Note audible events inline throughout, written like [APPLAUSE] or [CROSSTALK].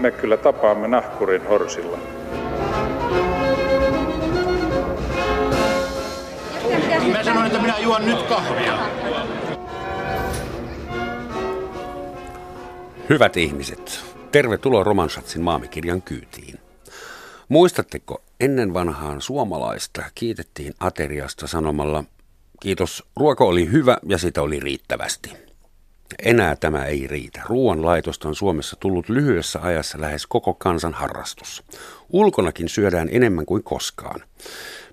me kyllä tapaamme nahkurin horsilla. Mä sanoin, että minä juon nyt kahvia. Hyvät ihmiset, tervetuloa Romansatsin maamikirjan kyytiin. Muistatteko, ennen vanhaan suomalaista kiitettiin ateriasta sanomalla, kiitos, ruoka oli hyvä ja sitä oli riittävästi. Enää tämä ei riitä. Ruoanlaitosta on Suomessa tullut lyhyessä ajassa lähes koko kansan harrastus. Ulkonakin syödään enemmän kuin koskaan.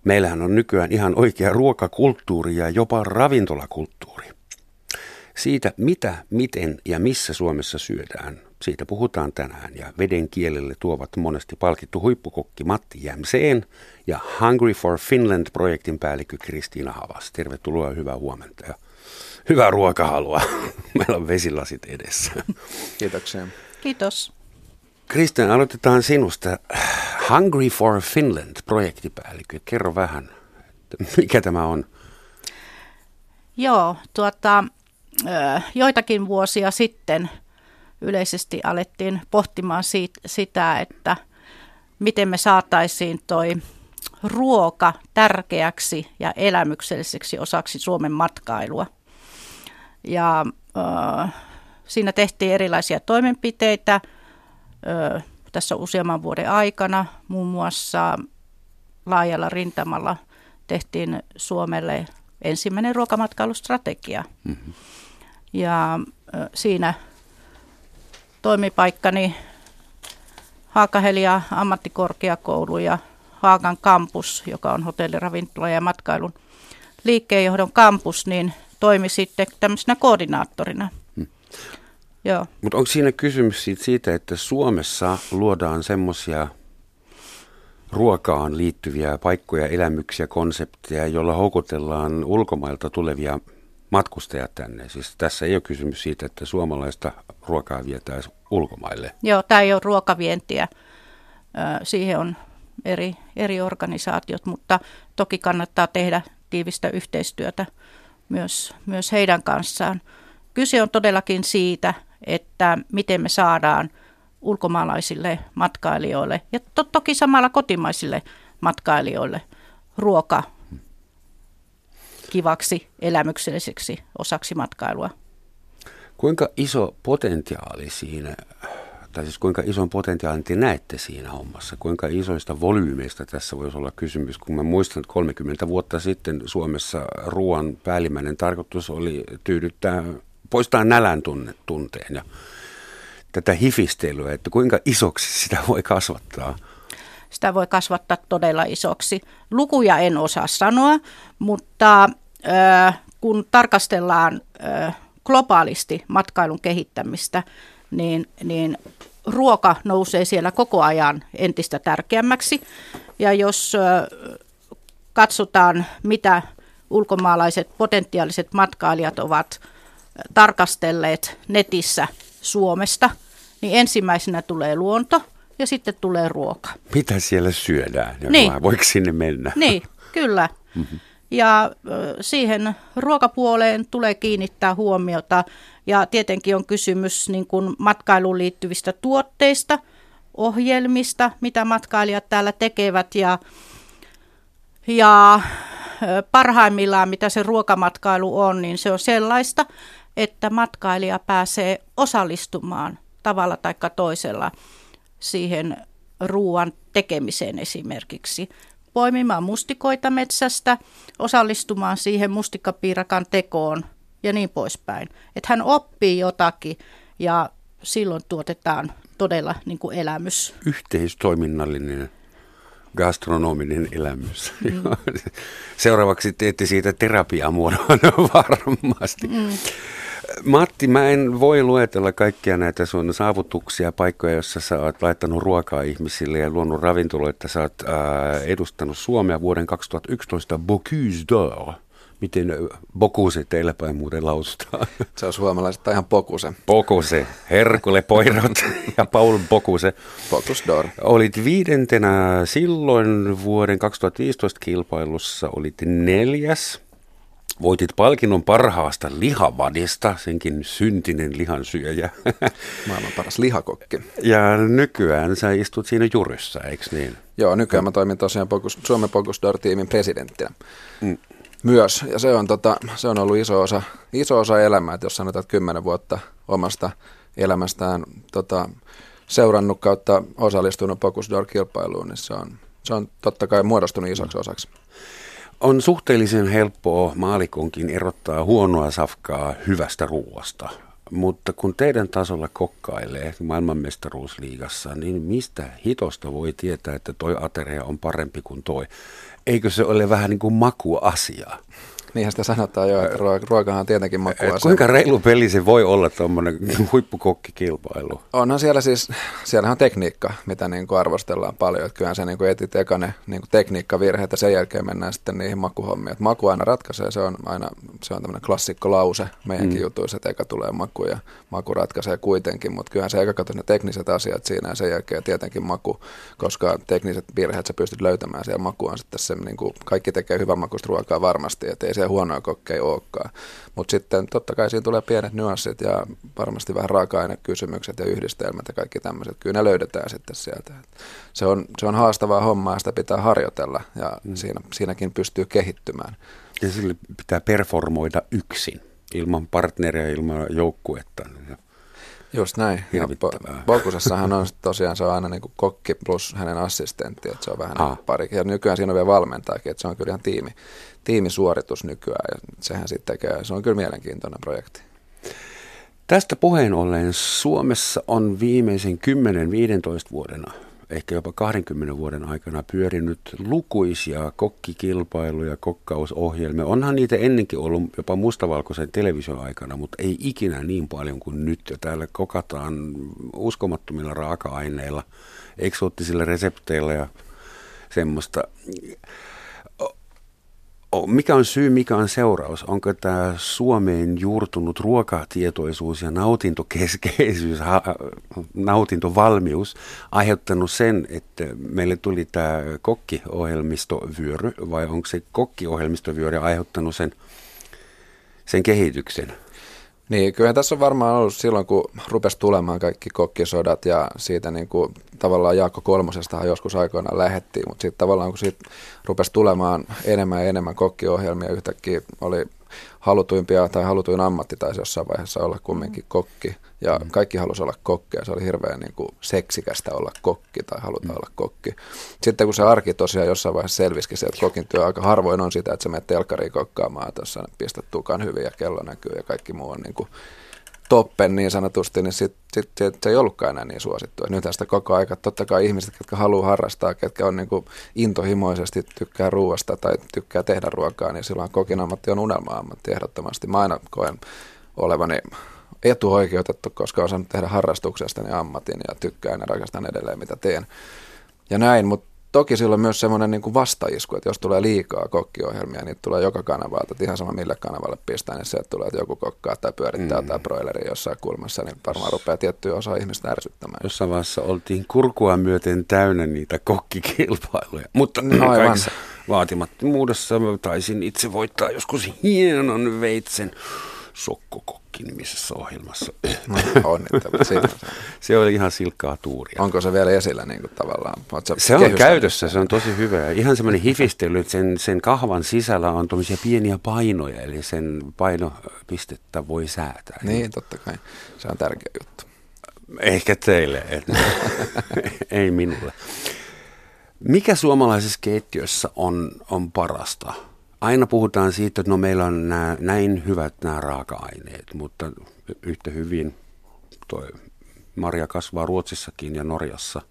Meillähän on nykyään ihan oikea ruokakulttuuri ja jopa ravintolakulttuuri. Siitä mitä, miten ja missä Suomessa syödään, siitä puhutaan tänään ja veden kielelle tuovat monesti palkittu huippukokki Matti Jämseen ja Hungry for Finland-projektin päällikkö Kristiina Havas. Tervetuloa ja hyvää huomenta hyvää ruokahalua. [LAUGHS] Meillä on vesilasit edessä. Kiitoksia. Kiitos. Kristian, aloitetaan sinusta. Hungry for Finland projektipäällikkö. Kerro vähän, mikä tämä on? Joo, tuota, joitakin vuosia sitten yleisesti alettiin pohtimaan siitä, sitä, että miten me saataisiin toi ruoka tärkeäksi ja elämykselliseksi osaksi Suomen matkailua. Ja äh, siinä tehtiin erilaisia toimenpiteitä tässä useamman vuoden aikana. Muun muassa laajalla rintamalla tehtiin Suomelle ensimmäinen ruokamatkailustrategia. Mm-hmm. Ja siinä toimipaikkani Haakahelia ammattikorkeakoulu ja Haakan kampus, joka on hotelliravintola ja matkailun liikkeenjohdon kampus, niin toimi sitten tämmöisenä koordinaattorina. Hmm. Joo. Mutta onko siinä kysymys siitä, siitä, että Suomessa luodaan semmoisia ruokaan liittyviä paikkoja, elämyksiä, konsepteja, joilla houkutellaan ulkomailta tulevia matkustajat tänne. Siis tässä ei ole kysymys siitä, että suomalaista ruokaa vietään ulkomaille. Joo, tämä ei ole ruokavientiä. Siihen on eri, eri organisaatiot, mutta toki kannattaa tehdä tiivistä yhteistyötä myös, myös heidän kanssaan. Kyse on todellakin siitä, että miten me saadaan ulkomaalaisille matkailijoille ja to, toki samalla kotimaisille matkailijoille ruoka kivaksi, elämykselliseksi osaksi matkailua. Kuinka iso potentiaali siinä, tai siis kuinka ison potentiaalin te näette siinä hommassa? Kuinka isoista volyymeista tässä voisi olla kysymys? Kun mä muistan, että 30 vuotta sitten Suomessa ruoan päällimmäinen tarkoitus oli tyydyttää, poistaa nälän tunne, tunteen ja tätä hifistelyä, että kuinka isoksi sitä voi kasvattaa? Sitä voi kasvattaa todella isoksi. Lukuja en osaa sanoa, mutta äh, kun tarkastellaan äh, globaalisti matkailun kehittämistä, niin, niin ruoka nousee siellä koko ajan entistä tärkeämmäksi. Ja jos katsotaan, mitä ulkomaalaiset potentiaaliset matkailijat ovat tarkastelleet netissä Suomesta, niin ensimmäisenä tulee luonto ja sitten tulee ruoka. Mitä siellä syödään? Niin. Voiko sinne mennä? Niin, kyllä. Mm-hmm. Ja siihen ruokapuoleen tulee kiinnittää huomiota. Ja tietenkin on kysymys niin kuin matkailuun liittyvistä tuotteista, ohjelmista, mitä matkailijat täällä tekevät. Ja, ja parhaimmillaan, mitä se ruokamatkailu on, niin se on sellaista, että matkailija pääsee osallistumaan tavalla tai toisella siihen ruoan tekemiseen esimerkiksi poimimaan mustikoita metsästä, osallistumaan siihen mustikkapiirakan tekoon ja niin poispäin. Että hän oppii jotakin ja silloin tuotetaan todella niin kuin elämys. Yhteistoiminnallinen gastronominen elämys. [LAUGHS] Mm. Seuraavaksi teette siitä terapiamuodon [LAUGHS] varmasti. Mm. Matti, mä en voi luetella kaikkia näitä sun saavutuksia, paikkoja, joissa sä oot laittanut ruokaa ihmisille ja luonut ravintoloita. Sä oot äh, edustanut Suomea vuoden 2011 Bocuse d'Or. Miten Bocuse teillä päin muuten lausutaan? Se on suomalaisesta ihan Bocuse. Bocuse, Herkule Poirot [LAUGHS] ja Paul. Bocuse d'Or. Olit viidentenä silloin vuoden 2015 kilpailussa, olit neljäs Voitit palkinnon parhaasta lihavadista, senkin syntinen lihansyöjä. [LAUGHS] Maailman paras lihakokki. Ja nykyään sä istut siinä juryssä, eikö niin? Joo, nykyään mä toimin tosiaan Pokus, Suomen Pokusdor-tiimin presidenttinä. Mm. Myös, ja se on, tota, se on ollut iso osa, iso osa elämää, että jos sanotaan, että kymmenen vuotta omasta elämästään tota, seurannut kautta osallistunut Pokusdor-kilpailuun, niin se on, se on totta kai muodostunut isoksi osaksi. On suhteellisen helppoa maalikonkin erottaa huonoa safkaa hyvästä ruoasta. Mutta kun teidän tasolla kokkailee maailmanmestaruusliigassa, niin mistä hitosta voi tietää, että toi ateria on parempi kuin toi? Eikö se ole vähän niin kuin makuasia? Niinhän sitä sanotaan jo, että ruokahan on tietenkin makua. Kuinka reilu peli se voi olla tuommoinen [LAUGHS] huippukokkikilpailu? Onhan siellä siis, siellä on tekniikka, mitä niin kuin arvostellaan paljon. Että kyllähän se niin kuin etit ekane niin kuin tekniikkavirhe, että sen jälkeen mennään sitten niihin makuhommiin. Että maku aina ratkaisee, se on aina se on tämmöinen klassikko lause meidänkin mm. jutuissa, että eka tulee maku ja maku ratkaisee kuitenkin. Mutta kyllähän se eka katsoo ne tekniset asiat siinä ja sen jälkeen tietenkin maku, koska tekniset virheet sä pystyt löytämään siellä maku on sitten se, niin kuin kaikki tekee hyvän makuista ruokaa varmasti, että ei se huonoja kokkeja olekaan. Mutta sitten totta kai siinä tulee pienet nyanssit ja varmasti vähän raaka-ainekysymykset ja yhdistelmät ja kaikki tämmöiset. Kyllä ne löydetään sitten sieltä. Se on, se on haastavaa hommaa ja sitä pitää harjoitella ja mm. siinä, siinäkin pystyy kehittymään. Ja sille pitää performoida yksin, ilman partneria, ilman joukkuetta. Just näin. Polkusessahan on tosiaan se on aina niin kuin kokki plus hänen assistentti, että se on vähän niin pari. Ja nykyään siinä on vielä valmentajakin, että se on kyllä ihan tiimi, tiimisuoritus nykyään ja sehän sitten tekee, se on kyllä mielenkiintoinen projekti. Tästä puheen ollen Suomessa on viimeisen 10-15 vuoden, ehkä jopa 20 vuoden aikana pyörinyt lukuisia kokkikilpailuja, kokkausohjelmia. Onhan niitä ennenkin ollut jopa mustavalkoisen television aikana, mutta ei ikinä niin paljon kuin nyt. Ja täällä kokataan uskomattomilla raaka-aineilla, eksoottisilla resepteillä ja semmoista mikä on syy, mikä on seuraus? Onko tämä Suomeen juurtunut ruokatietoisuus ja nautintokeskeisyys, nautintovalmius aiheuttanut sen, että meille tuli tämä kokkiohjelmistovyöry, vai onko se kokkiohjelmistovyöry aiheuttanut sen, sen kehityksen? Niin, kyllä tässä on varmaan ollut silloin, kun rupesi tulemaan kaikki kokkisodat ja siitä niin kuin, tavallaan Jaakko Kolmosestahan joskus aikoinaan lähettiin, mutta sitten tavallaan kun siitä rupesi tulemaan enemmän ja enemmän kokkiohjelmia, yhtäkkiä oli halutuimpia tai halutuin ammatti taisi jossain vaiheessa olla kumminkin kokki. Ja mm. kaikki halusi olla kokki ja se oli hirveän niin kuin seksikästä olla kokki tai haluta mm. olla kokki. Sitten kun se arki tosiaan jossain vaiheessa selvisikin että kokin työ aika harvoin on sitä, että sä menet telkkariin kokkaamaan tuossa, pistät tukan hyvin ja kello näkyy ja kaikki muu on niin kuin toppen niin sanotusti, niin sit, sit, sit, se ei ollutkaan enää niin suosittu. Nyt tästä koko aika, totta kai ihmiset, jotka haluaa harrastaa, ketkä on niin kuin intohimoisesti tykkää ruoasta tai tykkää tehdä ruokaa, niin silloin kokin ammatti on unelma-ammatti ehdottomasti. Mä aina koen olevani etuoikeutettu, koska osaan tehdä harrastuksesta ammatin ja tykkään ja rakastan edelleen mitä teen. Ja näin, mutta toki sillä on myös semmoinen niin vastaisku, että jos tulee liikaa kokkiohjelmia, niin tulee joka kanavalta. Että ihan sama mille kanavalle pistää, niin se tulee, että joku kokkaa tai pyörittää mm. tai broileri jossain kulmassa, niin varmaan rupeaa tiettyä osa ihmistä ärsyttämään. Jossain vaiheessa oltiin kurkua myöten täynnä niitä kokkikilpailuja, mutta no, kaikissa vaatimattomuudessa taisin itse voittaa joskus hienon veitsen sokkoko nimisessä ohjelmassa. No, [LAUGHS] se oli ihan silkkaa tuuria. Onko se vielä esillä niin kuin tavallaan? Se on käytössä, se on tosi hyvä. Ja ihan semmoinen hifistely, että sen, sen kahvan sisällä on tuommoisia pieniä painoja, eli sen painopistettä voi säätää. Niin, totta kai. Se on tärkeä juttu. Ehkä teille, että [LAUGHS] ei minulle. Mikä suomalaisessa keittiössä on, on parasta? Aina puhutaan siitä, että no meillä on nää, näin hyvät nämä raaka-aineet, mutta yhtä hyvin toi marja kasvaa Ruotsissakin ja Norjassa.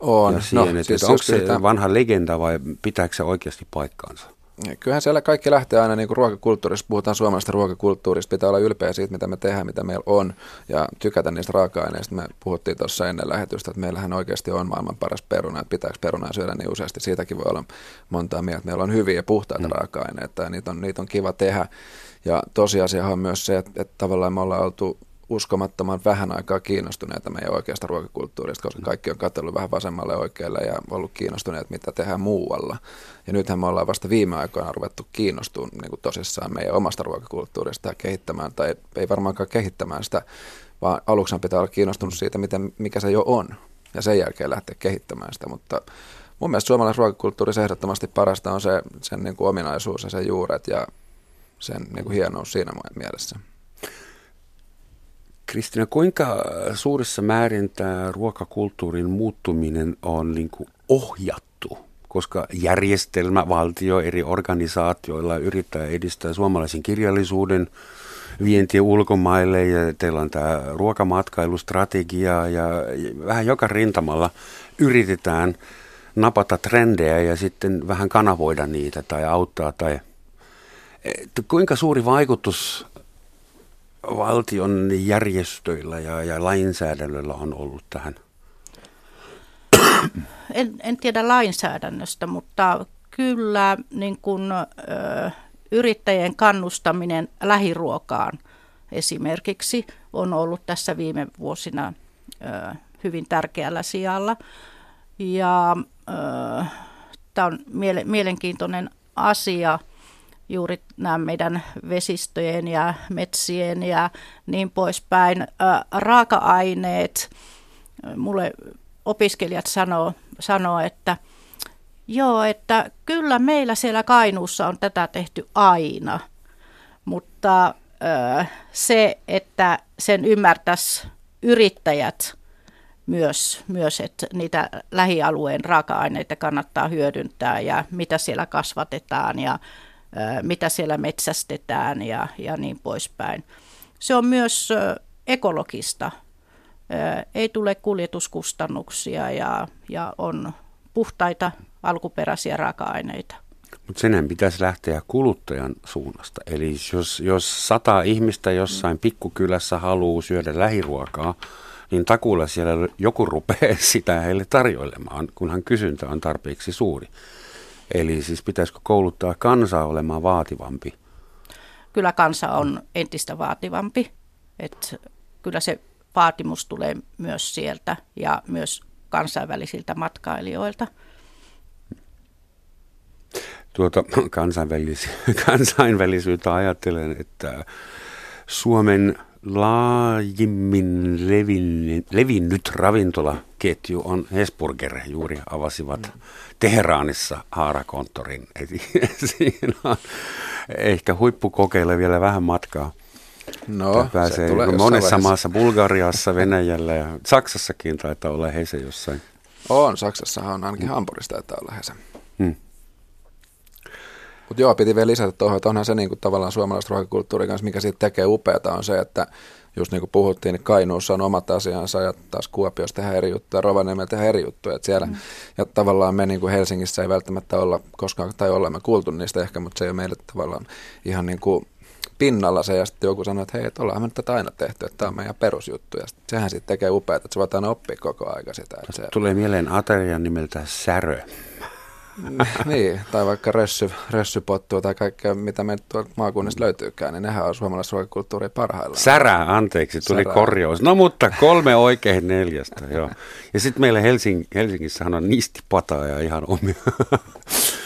On. Ja siihen, no, siis onko se vanha legenda vai pitääkö se oikeasti paikkaansa? Kyllähän siellä kaikki lähtee aina niin kuin ruokakulttuurista, puhutaan suomalaisesta ruokakulttuurista, pitää olla ylpeä siitä, mitä me tehdään, mitä meillä on, ja tykätä niistä raaka-aineista. Me puhuttiin tuossa ennen lähetystä, että meillähän oikeasti on maailman paras peruna, että pitääkö perunaa syödä niin useasti, siitäkin voi olla montaa mieltä. Meillä on hyviä ja puhtaita mm. raaka-aineita, ja niitä on, niitä on kiva tehdä. Ja tosiasiahan on myös se, että, että tavallaan me ollaan oltu uskomattoman vähän aikaa kiinnostuneita meidän oikeasta ruokakulttuurista, koska kaikki on katsellut vähän vasemmalle oikealle ja ollut kiinnostuneet, mitä tehdään muualla. Ja nythän me ollaan vasta viime aikoina ruvettu kiinnostumaan niin kuin tosissaan meidän omasta ruokakulttuurista ja kehittämään, tai ei varmaankaan kehittämään sitä, vaan aluksi pitää olla kiinnostunut siitä, miten, mikä se jo on, ja sen jälkeen lähteä kehittämään sitä, mutta mun mielestä suomalaisen ruokakulttuurissa ehdottomasti parasta on se, sen niin kuin ominaisuus ja sen juuret ja sen niin kuin hienous siinä mielessä. Kristina, kuinka suurissa määrin tämä ruokakulttuurin muuttuminen on niin kuin ohjattu? Koska järjestelmä, valtio, eri organisaatioilla yrittää edistää suomalaisen kirjallisuuden vientiä ulkomaille ja teillä on tämä ruokamatkailustrategia ja vähän joka rintamalla yritetään napata trendejä ja sitten vähän kanavoida niitä tai auttaa tai kuinka suuri vaikutus valtion järjestöillä ja, ja lainsäädännöllä on ollut tähän? En, en tiedä lainsäädännöstä, mutta kyllä niin kun, ö, yrittäjien kannustaminen lähiruokaan esimerkiksi on ollut tässä viime vuosina ö, hyvin tärkeällä sijalla. Ja tämä on miele- mielenkiintoinen asia – juuri nämä meidän vesistöjen ja metsien ja niin poispäin. raaka-aineet, mulle opiskelijat sanoo, sanoo, että joo, että kyllä meillä siellä Kainuussa on tätä tehty aina, mutta se, että sen ymmärtäisi yrittäjät myös, myös, että niitä lähialueen raaka-aineita kannattaa hyödyntää ja mitä siellä kasvatetaan ja mitä siellä metsästetään ja, ja niin poispäin. Se on myös ekologista. Ei tule kuljetuskustannuksia ja, ja on puhtaita alkuperäisiä raaka-aineita. Mutta senhän pitäisi lähteä kuluttajan suunnasta. Eli jos, jos sata ihmistä jossain pikkukylässä haluaa syödä lähiruokaa, niin takuulla siellä joku rupeaa [LAUGHS] sitä heille tarjoilemaan, kunhan kysyntä on tarpeeksi suuri. Eli siis pitäisikö kouluttaa kansaa olemaan vaativampi? Kyllä kansa on entistä vaativampi. Et kyllä se vaatimus tulee myös sieltä ja myös kansainvälisiltä matkailijoilta. Tuota, kansainvälis- [LAUGHS] kansainvälisyyttä ajattelen, että Suomen laajimmin levinnyt, levinnyt ravintolaketju on Hesburger. Juuri avasivat mm. Teheraanissa haarakonttorin. [LAUGHS] siinä on ehkä huippukokeille vielä vähän matkaa. No, pääsee se tulee monessa vaiheessa. maassa, Bulgariassa, Venäjällä ja Saksassakin taitaa olla Hese jossain. On, Saksassahan on ainakin mm. Hampurissa taitaa olla Hese. Hmm. Mutta joo, piti vielä lisätä tuohon, että onhan se niinku tavallaan suomalaista ruokakulttuurin kanssa, mikä siitä tekee upeata, on se, että just niin kuin puhuttiin, niin Kainuussa on omat asiansa ja taas Kuopiossa tehdään eri juttuja, Rovaniemellä tehdään eri juttuja. Että siellä, mm. Ja tavallaan me niin kuin Helsingissä ei välttämättä olla koskaan, tai olemme kuultu niistä ehkä, mutta se ei ole meille tavallaan ihan niin kuin pinnalla se, ja sitten joku sanoo, että hei, että ollaan me tätä aina tehty, että tämä on meidän perusjuttu, ja sehän sitten tekee upeaa, että se voidaan oppia koko aika sitä. Että se... Tulee mieleen aterian nimeltä Särö. Niin, tai vaikka rössy, rössypottua tai kaikkea, mitä me tuolta maakunnista löytyykään, niin nehän on suomalaisen ruokakulttuurin parhaillaan. Särää, anteeksi, tuli Särää. korjaus. No mutta kolme oikein neljästä, joo. Ja sitten meillä Helsing, Helsingissähän on nistipata ja ihan omia.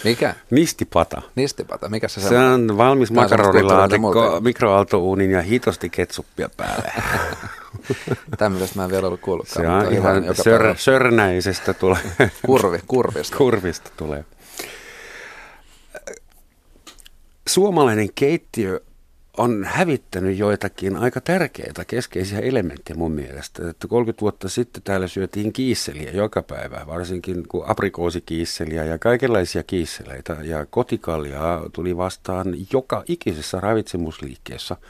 Mikä? Nistipata. Nistipata, mikä se, se on? valmis makaronilaatikko, mikroaaltouunin ja hitosti ketsuppia päälle. [LAUGHS] [LAUGHS] Tämmöisestä mä en vielä ollut kuullutkaan. Se on ihan sör, sörnäisestä tulee. Kurvi, kurvista. Kurvista tulee. Suomalainen keittiö on hävittänyt joitakin aika tärkeitä keskeisiä elementtejä mun mielestä. Että 30 vuotta sitten täällä syötiin kiisseliä joka päivä, varsinkin kuin aprikoosikiisseliä ja kaikenlaisia kiisseleitä. Ja kotikaljaa tuli vastaan joka ikisessä ravitsemusliikkeessä –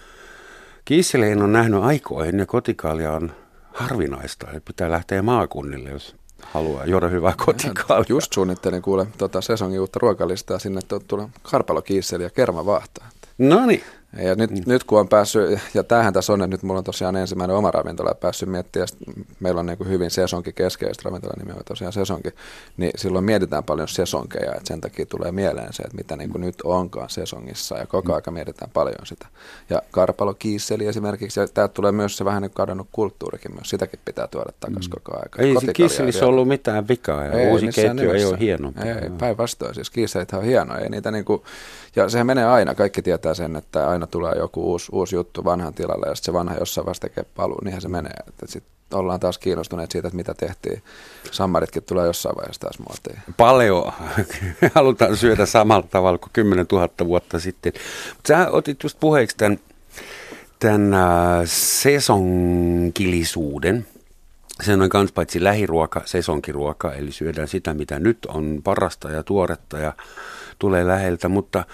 Kiisseleen on nähnyt aikoihin ja kotikaalia on harvinaista. Pitää lähteä maakunnille, jos haluaa juoda hyvää kotikaalia. Just suunnittelin kuule tota sesongin uutta ruokalistaa sinne, että tulee karpalokiisseli ja kermavahta. No niin. Ja nyt, mm. nyt kun on päässyt, ja tämähän tässä on, että nyt mulla on tosiaan ensimmäinen oma ravintola päässyt miettimään, meillä on niin hyvin sesonki keskeistä ravintola nimi on tosiaan sesonki, niin silloin mietitään paljon sesonkeja, että sen takia tulee mieleen se, että mitä niin kuin nyt onkaan sesongissa, ja koko mm. aika mietitään paljon sitä. Ja karpalo kiisseli esimerkiksi, ja täältä tulee myös se vähän niin kadonnut kulttuurikin myös, sitäkin pitää tuoda takaisin mm. koko aika. Ei se kiisselissä ollut mitään vikaa, ja ei, uusi ketju ei ole hieno. Ei, päinvastoin, siis kiisselit on hienoja, ei niitä niin kuin, ja sehän menee aina, kaikki tietää sen, että aina tulee joku uusi, uusi juttu vanhan tilalle ja se vanha jossain vasta tekee paluu, niinhän se menee. Sitten ollaan taas kiinnostuneet siitä, että mitä tehtiin. Sammaritkin tulee jossain vaiheessa taas muotiin. Paljon [LAUGHS] halutaan syödä samalla tavalla kuin 10 000 vuotta sitten. Mutta sä otit just puheeksi tämän, tämän äh, sesonkilisuuden. Se on myös paitsi lähiruoka, sesonkiruoka, eli syödään sitä, mitä nyt on parasta ja tuoretta ja tulee läheltä, mutta äh,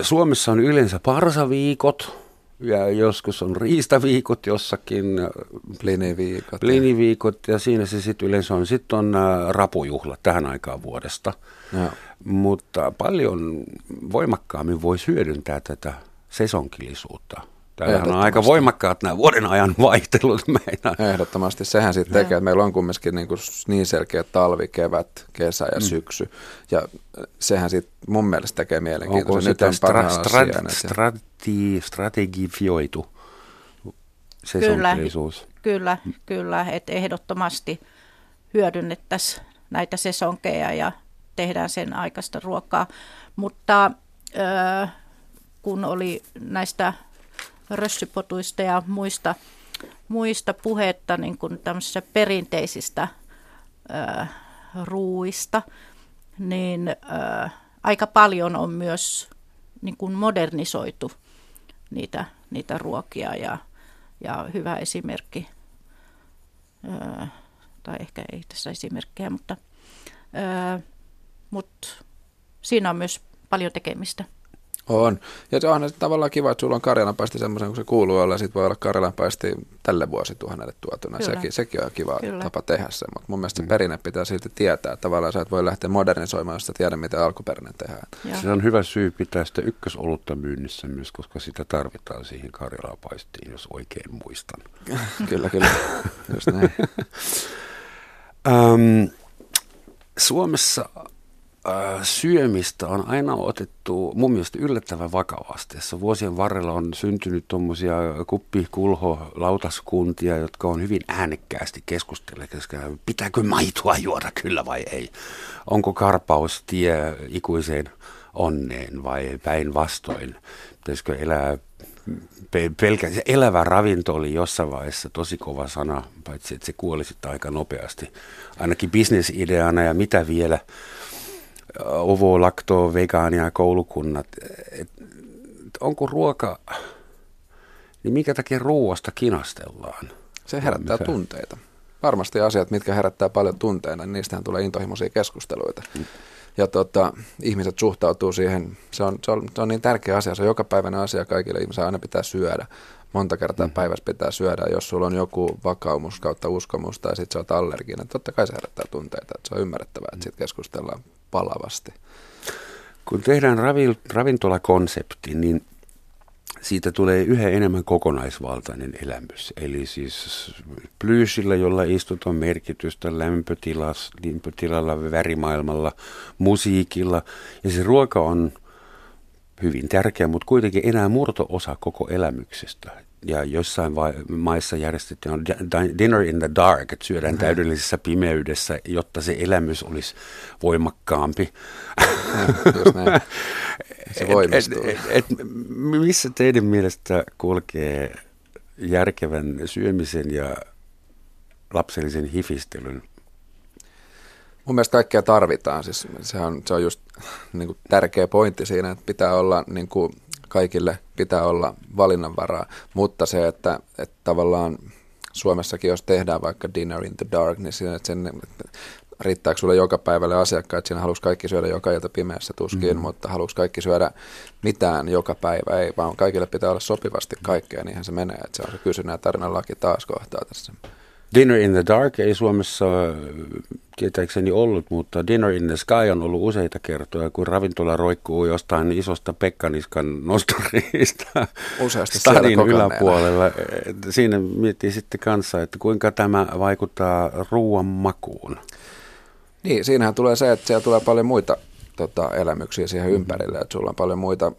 Suomessa on yleensä parsaviikot, ja joskus on riistaviikot jossakin. Äh, Pliniviikot. Pliniviikot ja siinä se sitten yleensä on. Sitten on äh, rapujuhla tähän aikaan vuodesta. Ja. Mutta paljon voimakkaammin voi hyödyntää tätä sesonkilisuutta. Tämähän on aika voimakkaat nämä vuoden ajan [LAUGHS] vaihtelut meidän. Ehdottomasti. Sehän sitten tekee, että meillä on kumminkin niin, kuin niin selkeä talvi, kevät, kesä ja mm. syksy. Ja sehän sitten mun mielestä tekee mielenkiintoista. Onko Nyt stra- stra- strati- strategifioitu Kyllä, kyllä, kyllä. Että ehdottomasti hyödynnettäisiin näitä sesonkeja ja tehdään sen aikaista ruokaa. Mutta äh, kun oli näistä rössypotuista ja muista, muista puhetta niin kuin perinteisistä ruuista, niin ö, aika paljon on myös niin kuin modernisoitu niitä, niitä ruokia ja, ja hyvä esimerkki, ö, tai ehkä ei tässä esimerkkejä, mutta, ö, mutta siinä on myös paljon tekemistä. On. Ja se on tavallaan kiva, että sulla on karjalanpaisti semmoisen kuin se kuuluu olla, ja sitten voi olla karjalanpaisti tälle vuosituhannelle tuotuna. Sekin, sekin on kiva Kyllä. tapa tehdä se, mutta mun mielestä se mm. perinne pitää silti tietää. Tavallaan sä et voi lähteä modernisoimaan, jos sä tiedät, miten alkuperäinen tehdään. Ja. Se on hyvä syy pitää sitä ykkösolutta myynnissä myös, koska sitä tarvitaan siihen karjalanpaistiin, jos oikein muistan. [LAUGHS] kyllä, kyllä. Just näin. [LAUGHS] um, Suomessa syömistä on aina otettu mun mielestä yllättävän vakavasti. Tässä vuosien varrella on syntynyt tuommoisia kuppikulho-lautaskuntia, jotka on hyvin äänekkäästi keskustelleet, pitääkö maitoa juoda kyllä vai ei. Onko karpaus tie ikuiseen onneen vai päinvastoin? Pitäisikö elää pelkä, se elävä ravinto oli jossain vaiheessa tosi kova sana, paitsi että se kuoli sitten aika nopeasti. Ainakin bisnesideana ja mitä vielä ovo, lakto, vegaania, koulukunnat. Et, onko ruoka, niin mikä takia ruoasta kinastellaan? Se herättää Mikä? tunteita. Varmasti asiat, mitkä herättää paljon tunteita, niin niistähän tulee intohimoisia keskusteluita. Mm. Ja tota, ihmiset suhtautuu siihen, se on, se, on, se on niin tärkeä asia, se on joka päivänä asia kaikille ihmisille, aina pitää syödä. Monta kertaa mm. päivässä pitää syödä, jos sulla on joku vakaumus kautta uskomus tai sitten sä oot allerginen, totta kai se herättää tunteita, että se on ymmärrettävää, että sitten keskustellaan palavasti. Kun tehdään ravi, ravintolakonsepti, niin siitä tulee yhä enemmän kokonaisvaltainen elämys. Eli siis plyysillä, jolla istutaan merkitystä lämpötilas, lämpötilalla, värimaailmalla, musiikilla. Ja se ruoka on hyvin tärkeä, mutta kuitenkin enää murto-osa koko elämyksestä ja jossain vai- maissa järjestettiin dinner in the dark, että syödään mm-hmm. täydellisessä pimeydessä, jotta se elämys olisi voimakkaampi. [LAUGHS] se voimistuu. Et, et, et, missä teidän mielestä kulkee järkevän syömisen ja lapsellisen hifistelyn Mun mielestä kaikkea tarvitaan. Siis se, on, se on just niin kuin tärkeä pointti siinä, että pitää olla niin kuin kaikille pitää olla valinnanvaraa, mutta se, että, että tavallaan Suomessakin, jos tehdään vaikka Dinner in the Dark, niin siinä, että sen, riittääkö sulle joka päivälle asiakkaat, siinä halusi kaikki syödä joka ilta pimeässä tuskin, mm. mutta halusi kaikki syödä mitään joka päivä, ei, vaan kaikille pitää olla sopivasti kaikkea, niinhän se menee, että se on se kysynnän ja tarinan laki taas kohtaa tässä. Dinner in the Dark ei Suomessa tietääkseni ollut, mutta Dinner in the Sky on ollut useita kertoja, kun ravintola roikkuu jostain isosta Pekkaniskan nosturista Useasti stadin yläpuolella. Siinä miettii sitten kanssa, että kuinka tämä vaikuttaa ruoan makuun. Niin, siinähän tulee se, että siellä tulee paljon muita tota, elämyksiä siihen mm-hmm. ympärille, että sulla on paljon muita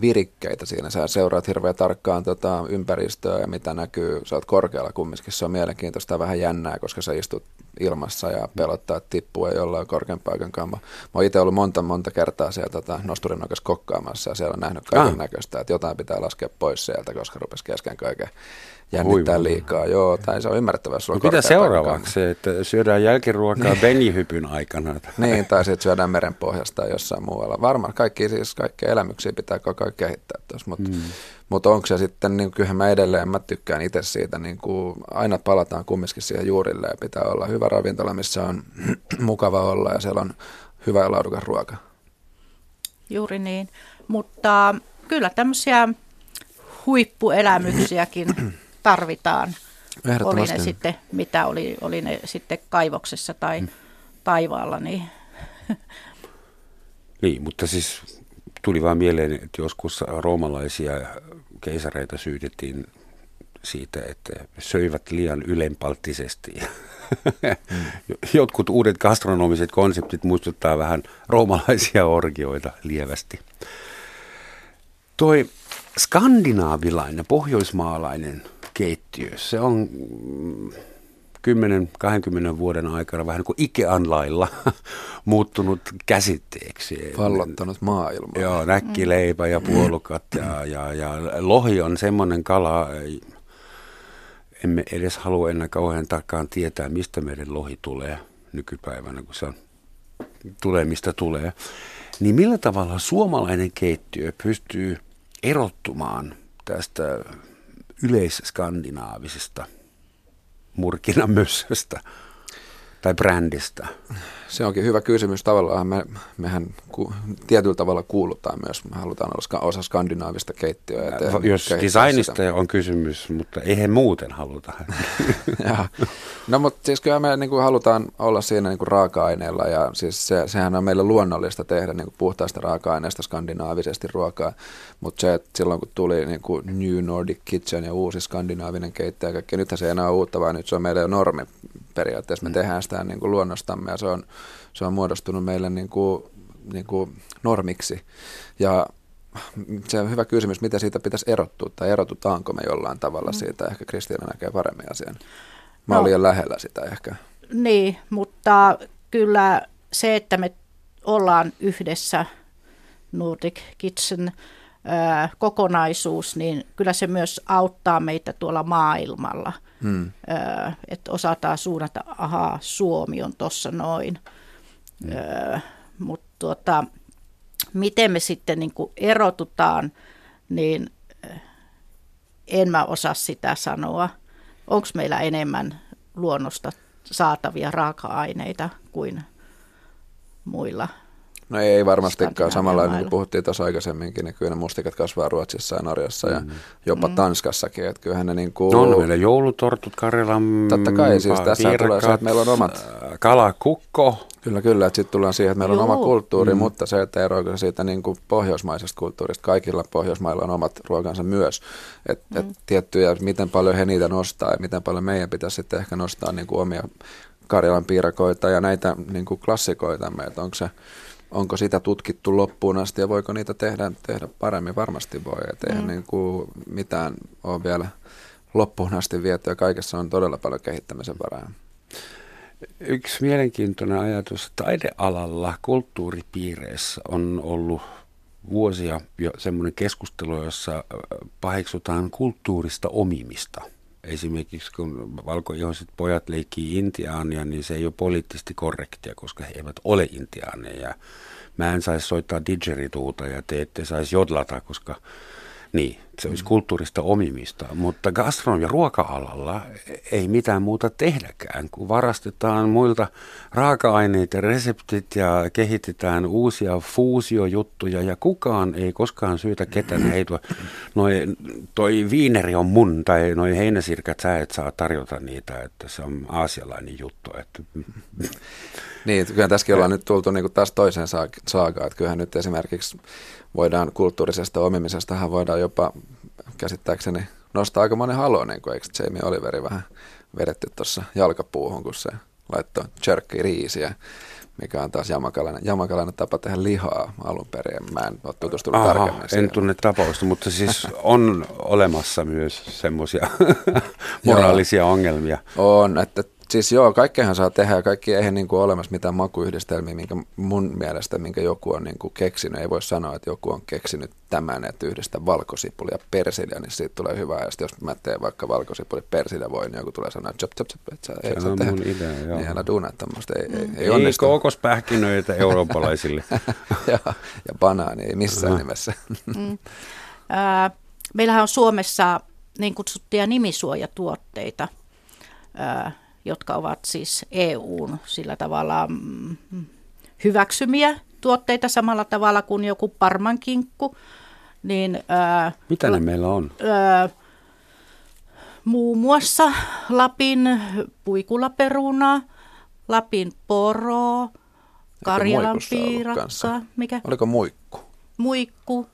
virikkeitä siinä. Sä seuraat hirveän tarkkaan tota, ympäristöä ja mitä näkyy. Sä oot korkealla kumminkin, se on mielenkiintoista ja vähän jännää, koska sä istut ilmassa ja pelottaa, että tippuu ja jollain korkean paikan kanssa. Mä oon itse ollut monta monta kertaa siellä tota, nosturin kokkaamassa ja siellä on nähnyt kaiken ah. näköistä, että jotain pitää laskea pois sieltä, koska rupesi kesken kaiken jännittää Ui, liikaa. Joo, tai se on ymmärrettävää. Sulla on mitä seuraavaksi, se, että syödään jälkiruokaa Benihypyn aikana? niin, tai sitten syödään merenpohjasta jossain muualla. Varmaan kaikki, siis kaikkia elämyksiä pitää koko ajan kehittää tuossa, mutta mm. Mut onko se sitten, niin kyllähän mä edelleen, mä tykkään itse siitä, niin kuin aina palataan kumminkin siihen juurille ja pitää olla hyvä ravintola, missä on [CLEARS THROAT] mukava olla ja siellä on hyvä ja laadukas ruoka. Juuri niin, mutta kyllä tämmöisiä huippuelämyksiäkin [CLEARS THROAT] tarvitaan. Oli ne sitten, mitä oli, oli ne sitten kaivoksessa tai hmm. taivaalla. Niin. [LAUGHS] niin, mutta siis tuli vaan mieleen, että joskus roomalaisia keisareita syytettiin siitä, että söivät liian ylenpalttisesti. [LAUGHS] Jotkut uudet gastronomiset konseptit muistuttaa vähän roomalaisia orgioita lievästi. Toi skandinaavilainen, pohjoismaalainen keittiö. Se on 10-20 vuoden aikana vähän niin kuin Ikean lailla [LAUGHS] muuttunut käsitteeksi. Vallottanut maailmaa. Joo, näkkileipä ja puolukat ja, ja, ja lohi on semmoinen kala, emme edes halua enää kauhean tarkkaan tietää, mistä meidän lohi tulee nykypäivänä, kun se on, tulee mistä tulee. Niin millä tavalla suomalainen keittiö pystyy erottumaan tästä yleisskandinaavisesta murkinamössöstä tai brändistä? Se onkin hyvä kysymys. Tavallaan me, mehän ku, tietyllä tavalla kuulutaan myös. Me halutaan olla osa skandinaavista keittiöä. Ja Jos designista sitä. on kysymys, mutta eihän muuten haluta. [LAUGHS] no mutta siis kyllä me niin kuin halutaan olla siinä niin kuin raaka-aineella ja siis se, sehän on meille luonnollista tehdä niin kuin puhtaista raaka-aineista skandinaavisesti ruokaa. Mutta se, että silloin kun tuli niin kuin New Nordic Kitchen ja uusi skandinaavinen keittäjä ja kaikki, nythän se ei enää ole uutta, vaan nyt se on meille jo normi periaatteessa. Me mm. tehdään sitä niin kuin luonnostamme ja se on, se on muodostunut meille niin kuin, niin kuin normiksi. Ja se on hyvä kysymys, miten siitä pitäisi erottua tai erotutaanko me jollain tavalla mm. siitä. Ehkä Kristiina näkee paremmin asian. Mä no, olin lähellä sitä ehkä. Niin, mutta kyllä se, että me ollaan yhdessä Nordic Kitchen kokonaisuus, niin kyllä se myös auttaa meitä tuolla maailmalla. Hmm. että osataan suunnata, ahaa, Suomi on tuossa noin. Hmm. Mutta tuota, miten me sitten niin erotutaan, niin en mä osaa sitä sanoa. Onko meillä enemmän luonnosta saatavia raaka-aineita kuin muilla No ei varmastikaan. Samalla niin kuin puhuttiin tuossa aikaisemminkin, niin kyllä ne mustikat kasvaa Ruotsissa ja Norjassa ja mm. jopa mm. Tanskassakin. Että kyllähän ne niin kuin... No, no meillä joulutortut, Karjalan Totta kai, siis tässä tulee se, että meillä on omat... Kalakukko. Kyllä, kyllä. Että sitten tullaan siihen, että meillä Joo. on oma kulttuuri, mm. mutta se, että eroiko siitä niin kuin pohjoismaisesta kulttuurista. Kaikilla Pohjoismailla on omat ruokansa myös. Että mm. et tiettyjä, miten paljon he niitä nostaa ja miten paljon meidän pitäisi sitten ehkä nostaa niin kuin omia Karjalan piirakoita ja näitä niin kuin klassikoitamme. Että onko se onko sitä tutkittu loppuun asti ja voiko niitä tehdä, tehdä paremmin? Varmasti voi, että eihän mm. niin kuin mitään ole vielä loppuun asti viety ja kaikessa on todella paljon kehittämisen varaa. Yksi mielenkiintoinen ajatus taidealalla, kulttuuripiireissä on ollut vuosia jo semmoinen keskustelu, jossa paheksutaan kulttuurista omimista – esimerkiksi kun valkoihoiset pojat leikkii intiaania, niin se ei ole poliittisesti korrektia, koska he eivät ole intiaaneja. Mä en saisi soittaa didgerituuta ja te ette saisi jodlata, koska Niin, se olisi kulttuurista omimista, mutta gastron- ja ruoka-alalla ei mitään muuta tehdäkään, kun varastetaan muilta raaka-aineet ja reseptit ja kehitetään uusia fuusiojuttuja ja kukaan ei koskaan syytä ketään, hei tuo, noi, toi viineri on mun tai noi heinäsirkat sä et saa tarjota niitä, että se on aasialainen juttu. Että... Niin, kyllä tässäkin ollaan nyt tultu niin kuin taas toiseen saakaan, että kyllähän nyt esimerkiksi voidaan kulttuurisesta omimisestahan voidaan jopa käsittääkseni nostaa aika monen halo, niin kuin eikö Jamie Oliveri vähän vedetty tuossa jalkapuuhun, kun se laittoi jerky riisiä, mikä on taas jamakalainen, jamakalainen tapa tehdä lihaa alun perin. Mä en ole tutustunut Aha, tarkemmin siihen. En tunne tapausta, mutta siis [LAUGHS] on olemassa myös semmoisia [LAUGHS] moraalisia ongelmia. On, että Siis joo, kaikkeahan saa tehdä ja kaikki eihän niin kuin olemassa mitään makuyhdistelmiä, minkä mun mielestä, minkä joku on niin kuin keksinyt. Ei voi sanoa, että joku on keksinyt tämän, että yhdistä valkosipuli ja persilja, niin siitä tulee hyvä. Ja jos mä teen vaikka valkosipuli persilja voi, niin joku tulee sanoa, chop, chop, chop, että sä, ei, se on mun idea, joo. Niin älä duunaa tämmöistä, ei, ei, ei onnistu. Ei kookospähkinöitä [LAUGHS] eurooppalaisille. [LAUGHS] ja, ja banaani, ei missään nimessä. mm. äh, meillähän on Suomessa niin kutsuttuja nimisuojatuotteita. Äh, jotka ovat siis EUn sillä tavalla mm, hyväksymiä tuotteita samalla tavalla kuin joku parmankinkku. Niin, ää, Mitä ne meillä on? Ää, muun muassa Lapin puikulaperuna, Lapin poro, Karjalan piirakka. Mikä? Oliko muikku? Muikku,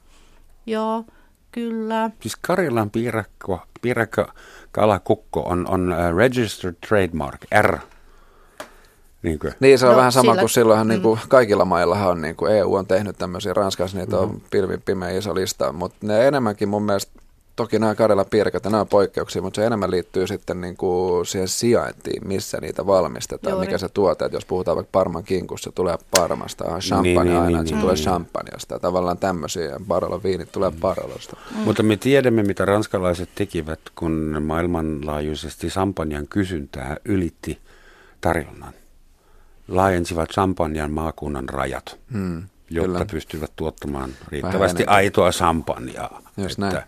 joo, kyllä. Siis Karjalan piirakka, piirakka kalakukko on, on uh, registered trademark, R. Niin, kuin. niin se on no, vähän sama sillä... kuin silloinhan mm. niin kuin kaikilla maillahan on, niin kuin EU on tehnyt tämmöisiä, Ranskassa niitä mm-hmm. on pilvin pimeä iso lista, mutta ne enemmänkin mun mielestä toki nämä Karjalan piirakat, nämä on poikkeuksia, mutta se enemmän liittyy sitten niin kuin siihen sijaintiin, missä niitä valmistetaan, Juuri. mikä se tuote. Että jos puhutaan vaikka Parman kinkussa, tulee Parmasta, on champagne niin, niin, aina, niin, että se niin, tulee niin. champagneasta. Tavallaan tämmöisiä, Barolon viinit tulee mm. Barolosta. Mm. Mutta me tiedämme, mitä ranskalaiset tekivät, kun maailmanlaajuisesti champagnen kysyntää ylitti tarjonnan. Laajensivat champagnen maakunnan rajat. Hmm jotta Kyllä. pystyvät tuottamaan riittävästi aitoa champagnea. Just näin.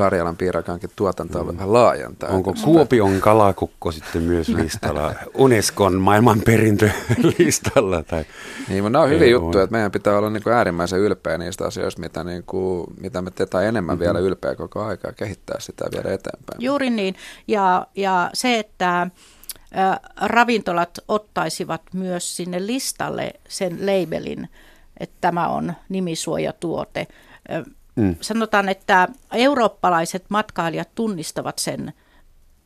Karjalan piirakankin tuotantoa mm. vähän laajentaa. Onko Kuopion kalakukko sitten myös [LAUGHS] listalla, Unescon maailmanperintölistalla? [LAUGHS] Tai niin, mutta nämä on hyviä juttuja, että meidän pitää olla niin kuin äärimmäisen ylpeä niistä asioista, mitä, niin kuin, mitä me teemme enemmän mm-hmm. vielä ylpeä koko aika ja kehittää sitä vielä eteenpäin. Juuri niin, ja, ja se, että ravintolat ottaisivat myös sinne listalle sen labelin, että tämä on nimisuojatuote. Mm. Sanotaan, että eurooppalaiset matkailijat tunnistavat sen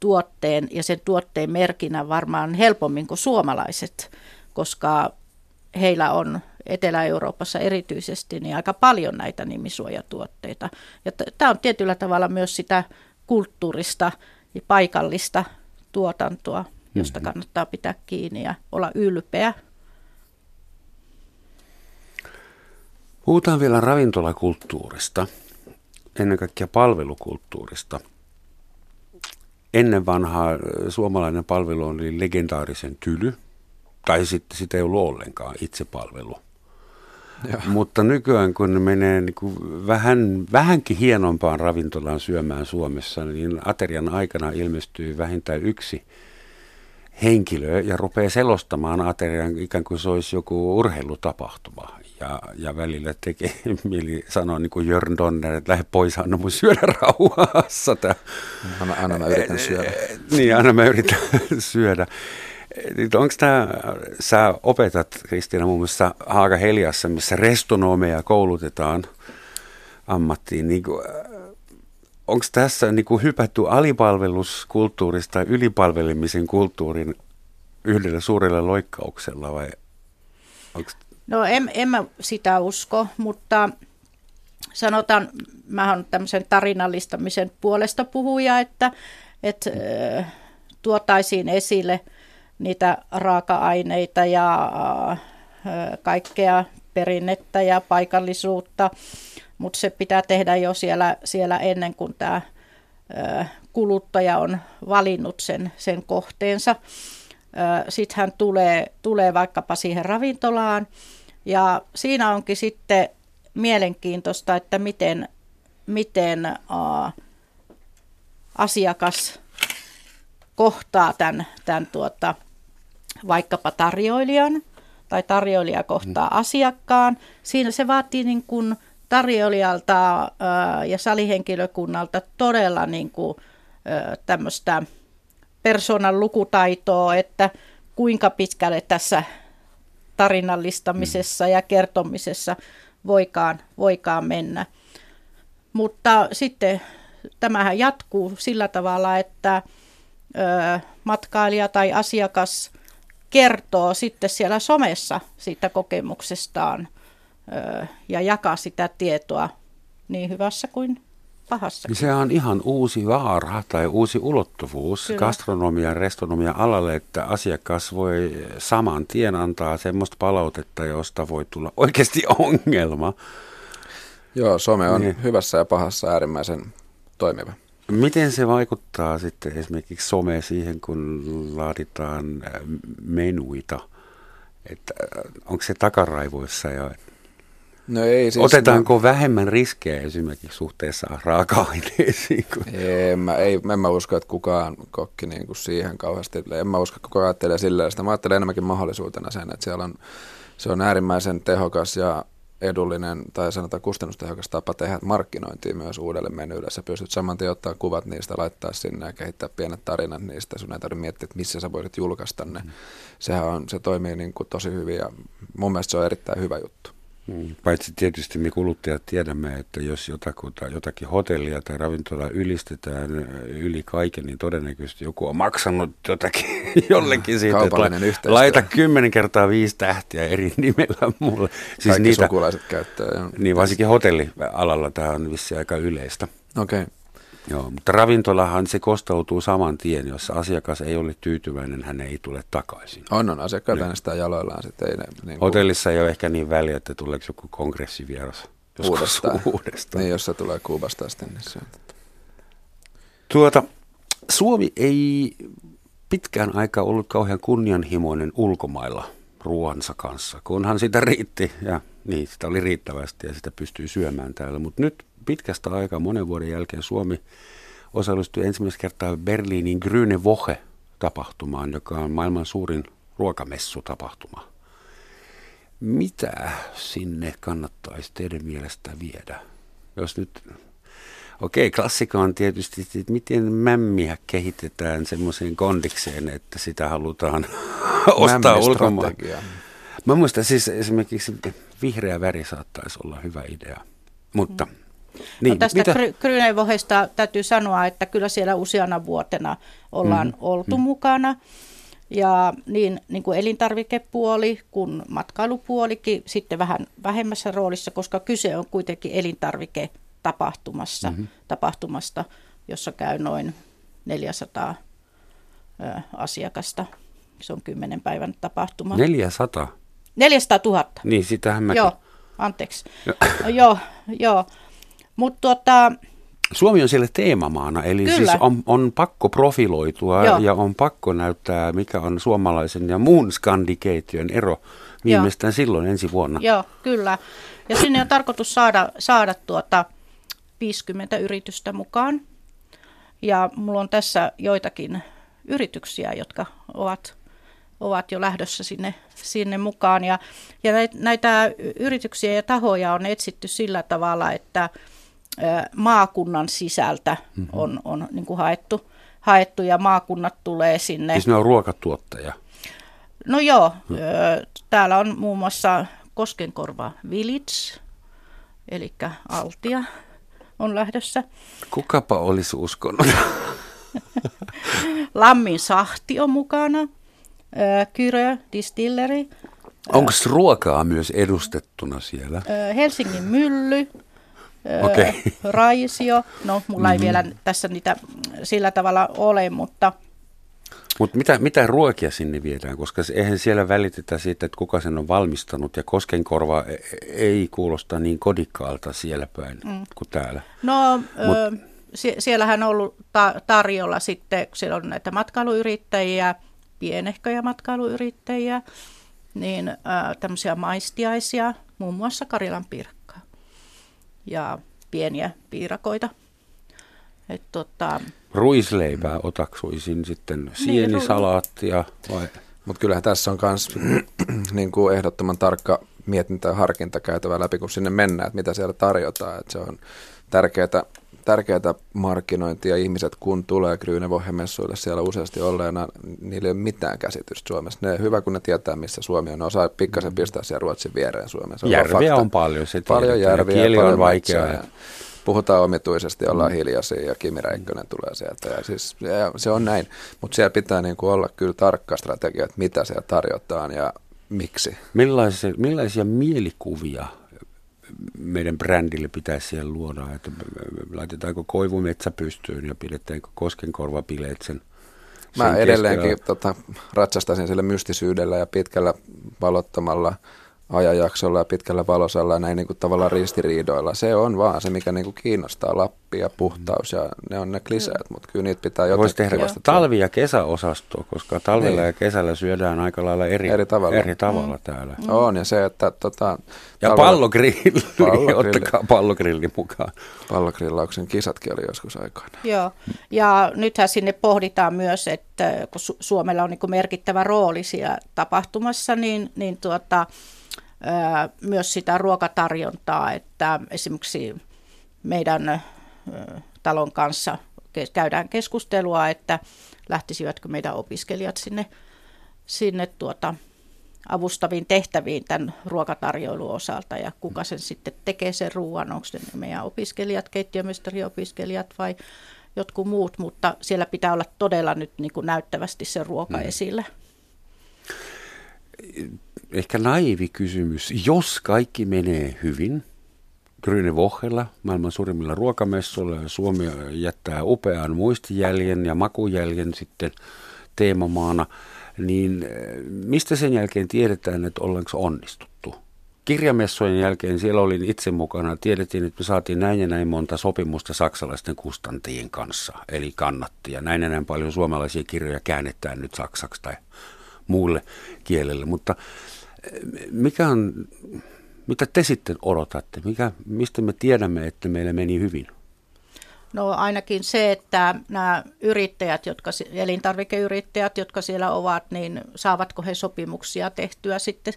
tuotteen ja sen tuotteen merkinä varmaan helpommin kuin suomalaiset, koska heillä on Etelä-Euroopassa erityisesti niin aika paljon näitä nimisuojatuotteita. Ja tämä on tietyllä tavalla myös sitä kulttuurista ja paikallista tuotantoa, josta mm-hmm. kannattaa pitää kiinni ja olla ylpeä. Puhutaan vielä ravintolakulttuurista, ennen kaikkea palvelukulttuurista. Ennen vanhaa suomalainen palvelu oli legendaarisen tyly, tai sitten sitä ei ollut ollenkaan itsepalvelu. Ja. Mutta nykyään, kun menee niin kuin vähän, vähänkin hienompaan ravintolaan syömään Suomessa, niin aterian aikana ilmestyy vähintään yksi henkilö ja rupeaa selostamaan aterian ikään kuin se olisi joku urheilutapahtuma ja, ja välillä tekee [LAUGHS] mieli sanoa niin kuin Jörn Donner, että lähde pois, anna mun syödä [LAUGHS] rauhassa. Anna, anna mä yritän syödä. Niin, anna mä yritän [LAUGHS] syödä. Onko tämä, sä opetat Kristiina muun muassa Haaga Heliassa, missä restonomeja koulutetaan ammattiin, niin kuin, onko tässä niin kuin hypätty alipalveluskulttuurista ylipalvelemisen kulttuurin yhdellä suurella loikkauksella vai onko No en, en mä sitä usko, mutta sanotaan, mä oon tämmöisen tarinallistamisen puolesta puhuja, että, että tuotaisiin esille niitä raaka-aineita ja kaikkea perinnettä ja paikallisuutta, mutta se pitää tehdä jo siellä, siellä ennen kuin tämä kuluttaja on valinnut sen, sen kohteensa. Sitten hän tulee, tulee vaikkapa siihen ravintolaan ja siinä onkin sitten mielenkiintoista, että miten miten äh, asiakas kohtaa tämän, tämän tuota, vaikkapa tarjoilijan tai tarjoilija kohtaa mm. asiakkaan. Siinä se vaatii niin kuin tarjoilijalta äh, ja salihenkilökunnalta todella niin kuin, äh, tämmöistä persoonan lukutaitoa, että kuinka pitkälle tässä tarinallistamisessa ja kertomisessa voikaan, voikaan mennä. Mutta sitten tämähän jatkuu sillä tavalla, että ö, matkailija tai asiakas kertoo sitten siellä somessa siitä kokemuksestaan ö, ja jakaa sitä tietoa niin hyvässä kuin pahassa. Se on ihan uusi vaara tai uusi ulottuvuus Kyllä. gastronomian, restonomian alalle, että asiakas voi saman tien antaa semmoista palautetta, josta voi tulla oikeasti [LAUGHS] ongelma. Joo, some on niin. hyvässä ja pahassa äärimmäisen toimiva. Miten se vaikuttaa sitten esimerkiksi some siihen, kun laaditaan menuita? Että äh, onko se takaraivoissa ja No ei, siis Otetaanko mä... vähemmän riskejä esimerkiksi suhteessa raaka-aineisiin? En mä, ei, en mä usko, että kukaan kokki niin kuin siihen kauheasti. En mä usko, että kukaan ajattelee sillä sitä. Mä ajattelen enemmänkin mahdollisuutena sen, että siellä on, se on äärimmäisen tehokas ja edullinen tai sanotaan kustannustehokas tapa tehdä markkinointia myös uudelle menylle. Sä pystyt saman tien ottaa kuvat niistä, laittaa sinne ja kehittää pienet tarinat niistä. Sun ei tarvitse miettiä, että missä sä voisit julkaista ne. Mm. Sehän on, se toimii niin kuin tosi hyvin ja mun mielestä se on erittäin hyvä juttu. Mm. Paitsi tietysti me kuluttajat tiedämme, että jos jotakuta, jotakin hotellia tai ravintolaa ylistetään yli kaiken, niin todennäköisesti joku on maksanut jotakin [LAUGHS] jollekin siitä, että laita kymmenen kertaa viisi tähtiä eri [LAUGHS] nimellä mulle. Siis Kaikki niitä, sukulaiset käyttää. Niin, varsinkin hotellialalla tämä on vissi aika yleistä. Okei. Okay. Joo, mutta ravintolahan se kostautuu saman tien, jos asiakas ei ole tyytyväinen, hän ei tule takaisin. On, on. Asiakkaat niin. äänestää jaloillaan sitten. Ei ne, niin Hotellissa ei ole ehkä niin väliä, että tuleeko joku kongressivieras uudestaan. [LAUGHS] uudestaan. Niin, jos se tulee Kuubasta sitten, niin se Tuota, Suomi ei pitkään aikaa ollut kauhean kunnianhimoinen ulkomailla ruoansa kanssa, kunhan sitä riitti ja niin, sitä oli riittävästi ja sitä pystyy syömään täällä. Mutta nyt pitkästä aikaa, monen vuoden jälkeen Suomi osallistui ensimmäistä kertaa Berliinin Grüne Woche tapahtumaan, joka on maailman suurin ruokamessutapahtuma. Mitä sinne kannattaisi teidän mielestä viedä? Jos nyt, okei, okay, klassika on tietysti, että miten mämmiä kehitetään semmoiseen kondikseen, että sitä halutaan [LAUGHS] ostaa ulkomaan. Mä muistan siis esimerkiksi vihreä väri saattaisi olla hyvä idea, mutta... Mm niin, no tästä mitä? Gryneivohesta täytyy sanoa, että kyllä siellä useana vuotena ollaan mm-hmm. oltu mm-hmm. mukana. Ja niin, niin kuin elintarvikepuoli kuin matkailupuolikin sitten vähän vähemmässä roolissa, koska kyse on kuitenkin elintarviketapahtumassa, mm-hmm. tapahtumasta, jossa käy noin 400 ö, asiakasta. Se on kymmenen päivän tapahtuma. 400? 400 000. Niin, sitähän mä... Joo, anteeksi. [LAUGHS] joo, joo. Mutta tuota, Suomi on siellä teemamaana, eli Kyllä. siis on, on pakko profiloitua Joo. ja on pakko näyttää, mikä on suomalaisen ja muun skandikeittiön ero viimeistään Joo. silloin ensi vuonna. Joo, kyllä. Ja sinne on tarkoitus saada, saada tuota 50 yritystä mukaan. Ja mulla on tässä joitakin yrityksiä, jotka ovat, ovat jo lähdössä sinne, sinne mukaan. Ja, ja näitä yrityksiä ja tahoja on etsitty sillä tavalla, että – maakunnan sisältä mm-hmm. on, on niin kuin haettu, haettu ja maakunnat tulee sinne. Siis ne on ruokatuottaja? No joo, no. täällä on muun muassa Koskenkorva Village, eli Altia on lähdössä. Kukapa olisi uskonut? [LAUGHS] Lammin Sahti on mukana, Kyrö Distilleri. Onko ruokaa myös edustettuna siellä? Helsingin Mylly, okay. raisio. No, mulla mm-hmm. ei vielä tässä niitä sillä tavalla ole, mutta... Mutta mitä, mitä ruokia sinne viedään, koska eihän siellä välitetä siitä, että kuka sen on valmistanut, ja Koskenkorva e, ei kuulosta niin kodikkaalta siellä päin mm. kuin täällä. No, Mut, ö, sie- siellähän on ollut ta- tarjolla sitten, siellä on näitä matkailuyrittäjiä, pienehköjä matkailuyrittäjiä, niin ö, tämmöisiä maistiaisia, muun muassa Karilan pirkka ja pieniä piirakoita. Et tota, Ruisleipää otaksuisin sitten sienisalaattia vai? Mutta kyllähän tässä on myös niin kuin ehdottoman tarkka mietintä ja harkinta käytävä läpi, kun sinne mennään, että mitä siellä tarjotaan. Että se on tärkeää, tärkeää markkinointia. Ihmiset, kun tulee Grünewoche-messuille siellä useasti olleena, niillä ei ole mitään käsitystä Suomessa. Ne hyvä, kun ne tietää, missä Suomi on. Ne osaa pikkasen mm. pistää siellä Ruotsin viereen Suomeen. Järviä on paljon, se Paljon järviä, kieli on vaikea. Ja puhutaan omituisesti, ollaan mm. hiljaisia ja Kimi Räikkönen tulee sieltä. Ja siis, ja se on näin, mutta siellä pitää niin kuin olla kyllä tarkka strategia, että mitä siellä tarjotaan ja miksi. Millaisia, millaisia mielikuvia meidän brändille pitäisi siellä luoda, että laitetaanko koivumetsä pystyyn ja pidetäänkö koskenkorvapileet sen Mä edelleenkin tota, ratsastasin sille mystisyydellä ja pitkällä valottamalla ajanjaksolla ja pitkällä valosalla ja näin niin kuin tavallaan ristiriidoilla. Se on vaan se, mikä niin kuin kiinnostaa Lappi ja puhtaus ja ne on ne kliseet, mutta kyllä niitä pitää jotenkin Voisi tehdä vasta talvi- ja kesäosastoa, koska talvella niin. ja kesällä syödään aika lailla eri, eri tavalla, eri tavalla mm. täällä. Mm. On ja se, että tota, Ja talvella, pallogrilli, [LAUGHS] pallogrilli, ottakaa pallogrilli mukaan. Pallogrillauksen kisatkin oli joskus aikoina. Joo, ja nythän sinne pohditaan myös, että kun Suomella on niin merkittävä rooli siellä tapahtumassa, niin, niin tuota, myös sitä ruokatarjontaa, että esimerkiksi meidän talon kanssa käydään keskustelua, että lähtisivätkö meidän opiskelijat sinne, sinne tuota, avustaviin tehtäviin tämän ruokatarjoilun osalta ja kuka sen sitten tekee sen ruoan, onko se meidän opiskelijat, keittiömestariopiskelijat vai jotkut muut, mutta siellä pitää olla todella nyt niin kuin näyttävästi se ruoka mm. esillä ehkä naivi kysymys. Jos kaikki menee hyvin, Grüne Wochella, maailman suurimmilla ruokamessuilla, ja Suomi jättää upean muistijäljen ja makujäljen sitten teemamaana, niin eh, mistä sen jälkeen tiedetään, että ollaanko onnistuttu? Kirjamessojen jälkeen siellä olin itse mukana. Tiedettiin, että me saatiin näin ja näin monta sopimusta saksalaisten kustantien kanssa, eli kannatti. Ja näin ja näin paljon suomalaisia kirjoja käännetään nyt saksaksi tai muulle kielelle. Mutta mikä on, mitä te sitten odotatte? Mikä, mistä me tiedämme, että meillä meni hyvin? No ainakin se, että nämä yrittäjät, jotka, elintarvikeyrittäjät, jotka siellä ovat, niin saavatko he sopimuksia tehtyä sitten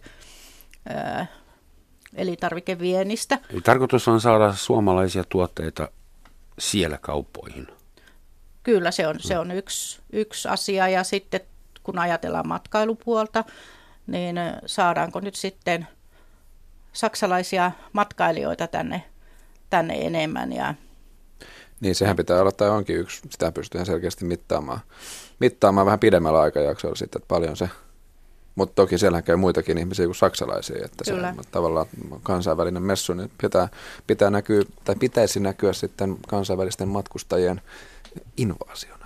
ää, elintarvikeviennistä. Eli tarkoitus on saada suomalaisia tuotteita siellä kauppoihin. Kyllä, se on, se on yksi, yksi asia. Ja sitten kun ajatellaan matkailupuolta, niin saadaanko nyt sitten saksalaisia matkailijoita tänne, tänne enemmän. Ja niin, sehän pitää olla, tai onkin yksi, sitä pystyy selkeästi mittaamaan, mittaamaan vähän pidemmällä aikajaksolla sitten, että paljon se, mutta toki siellä käy muitakin ihmisiä kuin saksalaisia, että se on tavallaan kansainvälinen messu, niin pitää, pitää näkyä, tai pitäisi näkyä sitten kansainvälisten matkustajien invaasio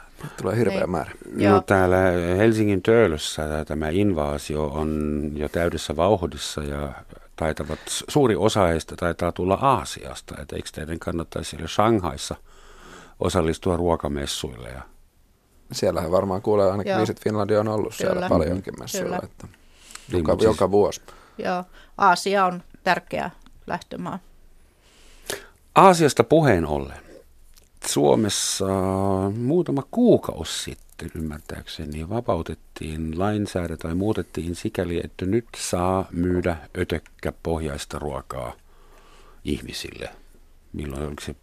Tulee hirveä niin. määrä. No, täällä Helsingin Töölössä tämä invaasio on jo täydessä vauhdissa ja taitavat, suuri osa heistä taitaa tulla Aasiasta. Että eikö teidän kannattaisi siellä Shanghaissa osallistua ruokamessuille? Ja... Siellähän varmaan kuulee, ainakin Visit Finlandia on ollut Kyllä. siellä paljonkin messuilla, että joka, niin, joka siis... vuosi. Joo, Aasia on tärkeä lähtömaa. Aasiasta puheen ollen. Suomessa muutama kuukausi sitten ymmärtääkseni vapautettiin lainsäädäntö tai muutettiin sikäli, että nyt saa myydä ötökkä pohjaista ruokaa ihmisille. Milloin oliko se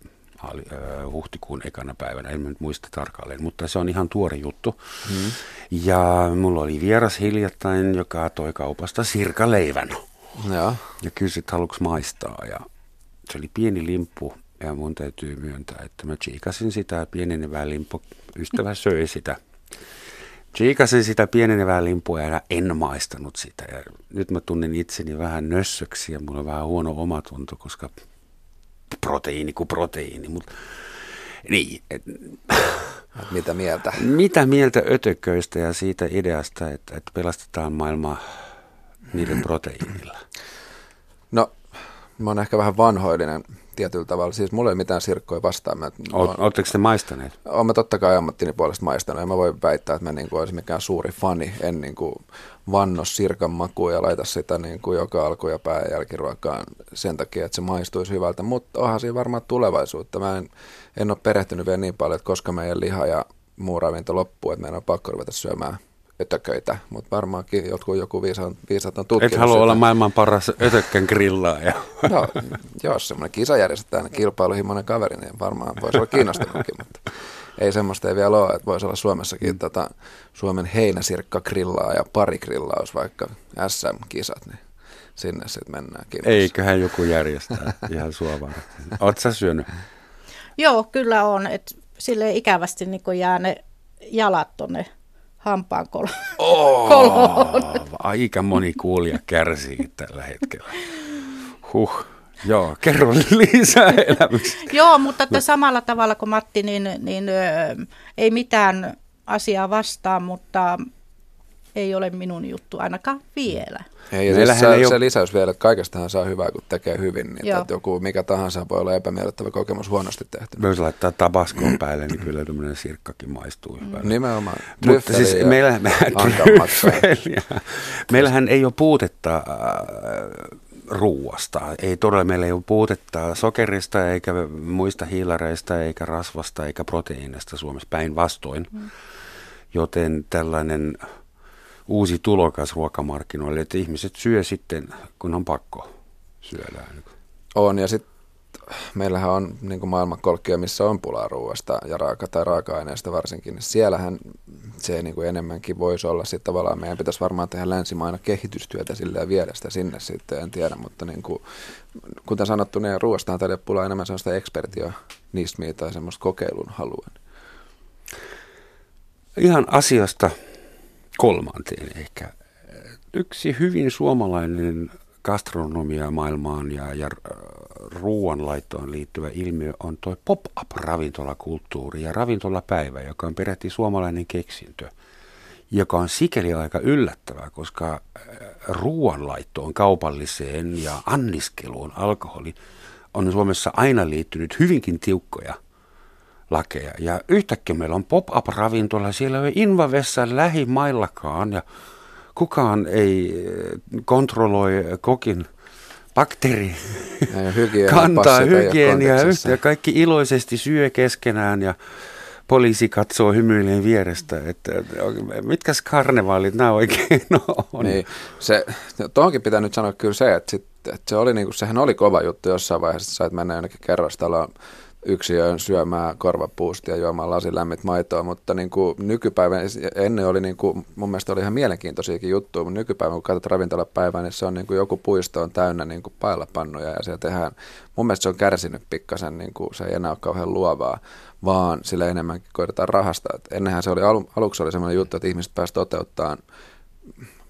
huhtikuun ekana päivänä, en nyt muista tarkalleen, mutta se on ihan tuore juttu. Hmm. Ja mulla oli vieras hiljattain, joka toi kaupasta sirkaleivän. Ja, ja kysyi, että haluatko maistaa. Ja se oli pieni limppu ja mun täytyy myöntää, että mä chiikasin sitä pienenevää limpu. Ystävä söi sitä. Chiikasin sitä pienenevää limpua ja en maistanut sitä. Ja nyt mä tunnen itseni vähän nössöksi ja mulla on vähän huono omatunto, koska proteiini kuin proteiini. Mut, niin, et, mitä mieltä? Mitä mieltä ötököistä ja siitä ideasta, että, että pelastetaan maailmaa niiden proteiinilla? No, mä oon ehkä vähän vanhoillinen tietyllä tavalla. Siis mulla ei mitään sirkkoja vastaan. Mä, Oletteko te maistaneet? Olen mä totta kai ammattini puolesta maistanut. En mä voi väittää, että mä niin kuin olisin mikään suuri fani. En niin kuin vanno sirkan makuun ja laita sitä niin kuin joka alku- ja pää- ja jälkiruokaan sen takia, että se maistuisi hyvältä. Mutta onhan siinä varmaan tulevaisuutta. Mä en, en ole perehtynyt vielä niin paljon, että koska meidän liha ja muu ravinto loppuu, että meidän on pakko ruveta syömään ötököitä, mutta varmaankin jotkut, joku viisaat, viisaat on tutkinut Et halua sitä. olla maailman paras ötökkän grillaaja. [LAUGHS] No, jos semmoinen kisa järjestetään, kilpailuhimoinen kaveri, niin varmaan voisi olla kiinnostunutkin, [LAUGHS] mutta ei semmoista ei vielä ole, että voisi olla Suomessakin mm. tota, Suomen heinäsirkka grillaa ja pari grillaus vaikka SM-kisat, niin sinne sitten mennään kiinnostaa. Eiköhän joku järjestää [LAUGHS] ihan sua varten. Oletko sä syönyt? Joo, kyllä on. Et sille ikävästi niin jää ne jalat tuonne hampaan kol- Oh, koloon. aika moni kuulija kärsii tällä hetkellä. Huh. Joo, kerro lisää elämyksiä. Joo, mutta että samalla tavalla kuin Matti, niin, niin ö, ei mitään asiaa vastaan, mutta ei ole minun juttu ainakaan vielä. Ei, ja siis se, ei se lisäys vielä, että kaikestahan saa hyvää, kun tekee hyvin. Niin että joku mikä tahansa voi olla epämiellyttävä kokemus huonosti tehty. Myös laittaa tabaskoon päälle, niin kyllä tämmöinen sirkkakin maistuu hyvältä. Nimenomaan. Mutta siis ja ankanmatkaa. Tryffeliä. meillähän ei ole puutetta äh, ruuasta. Ei todella, meillä ei ole puutetta sokerista, eikä muista hiilareista, eikä rasvasta, eikä proteiinista Suomessa päinvastoin. Mm. Joten tällainen uusi tulokas ruokamarkkinoille, että ihmiset syö sitten, kun on pakko syödään. On, ja sitten meillähän on niin maailmankolkkia, missä on pulaa ruoasta ja raaka- tai raaka-aineista varsinkin. Siellähän se niin kuin enemmänkin voisi olla sitten tavallaan, meidän pitäisi varmaan tehdä länsimaina kehitystyötä sille ja viedä sitä sinne sitten, en tiedä, mutta niin kuin, kuten sanottu, niin ruoastahan tällä pulaa enemmän sellaista ekspertionismiä tai semmoista kokeilun halua. Ihan asiasta kolmanteen ehkä. Yksi hyvin suomalainen gastronomia maailmaan ja, ja ruoanlaittoon liittyvä ilmiö on tuo pop-up-ravintolakulttuuri ja ravintolapäivä, joka on peräti suomalainen keksintö, joka on sikeli aika yllättävää, koska äh, ruoanlaittoon, kaupalliseen ja anniskeluun alkoholi on Suomessa aina liittynyt hyvinkin tiukkoja lakeja. Ja yhtäkkiä meillä on pop-up-ravintola, siellä ei ole invavessa lähimaillakaan ja kukaan ei eh, kontrolloi kokin bakteri Ja hygienia- [LAUGHS] kantaa hygieniaa ja kaikki iloisesti syö keskenään ja poliisi katsoo hymyileen vierestä, että mitkäs karnevaalit nämä oikein [LAUGHS] on. Niin, se, tuohonkin pitää nyt sanoa kyllä se, että, sit, että se oli niinku, sehän oli kova juttu jossain vaiheessa, että sait mennä jonnekin kerrostaloon yksiöön syömään korvapuustia ja juomaan lasin lämmit maitoa, mutta niin kuin nykypäivän, ennen oli niin kuin, mun mielestä oli ihan mielenkiintoisiakin juttuja, mutta nykypäivän kun katsot ravintolapäivää, niin se on niin kuin joku puisto on täynnä niin kuin pailapannuja ja siellä tehdään, mun mielestä se on kärsinyt pikkasen, niin kuin se ei enää ole kauhean luovaa, vaan sillä enemmänkin koitetaan rahastaa. Et ennenhän se oli, alu, aluksi oli semmoinen juttu, että ihmiset pääsivät toteuttamaan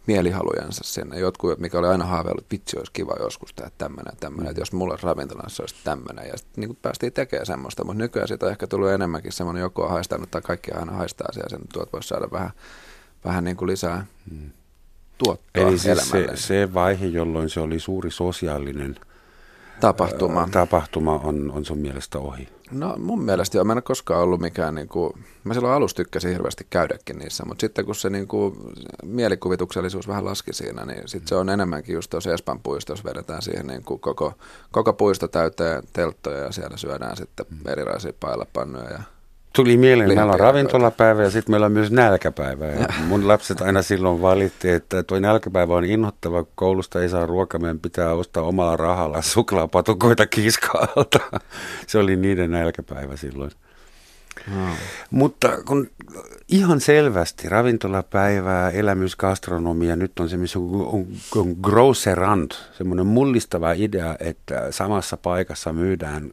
mielihalujensa sinne. Jotkut, mikä oli aina haaveillut, että vitsi olisi kiva joskus tehdä tämmöinen ja tämmöinen, että jos mulla olisi ravintolassa olisi tämmöinen. Ja sitten niin päästiin tekemään semmoista, mutta nykyään siitä on ehkä tullut enemmänkin semmoinen, joku on haistanut tai kaikki aina haistaa siellä, sen tuot voisi saada vähän, vähän niin kuin lisää tuottoa Eli siis se, se vaihe, jolloin se oli suuri sosiaalinen tapahtuma. tapahtuma on, on sun mielestä ohi. No mun mielestä joo, mä en ole koskaan ollut mikään, niin kuin, mä silloin alussa tykkäsin hirveästi käydäkin niissä, mutta sitten kun se niin kuin, mielikuvituksellisuus vähän laski siinä, niin sitten se on enemmänkin just tuossa Espan puistossa vedetään siihen niin kuin koko, koko puisto täyteen telttoja ja siellä syödään sitten erilaisia pailapannuja ja Tuli mieleen, meillä on ravintolapäivä ja sitten meillä on myös nälkäpäivä. Ja [LAUGHS] mun lapset aina silloin valitti, että tuo nälkäpäivä on inhottava, kun koulusta ei saa ruokaa, meidän pitää ostaa omalla rahalla suklaapatukoita kiskaalta. Se oli niiden nälkäpäivä silloin. no. Mutta kun ihan selvästi ravintolapäivää, elämys, gastronomia, nyt on semmoinen on, on grocerant, semmoinen mullistava idea, että samassa paikassa myydään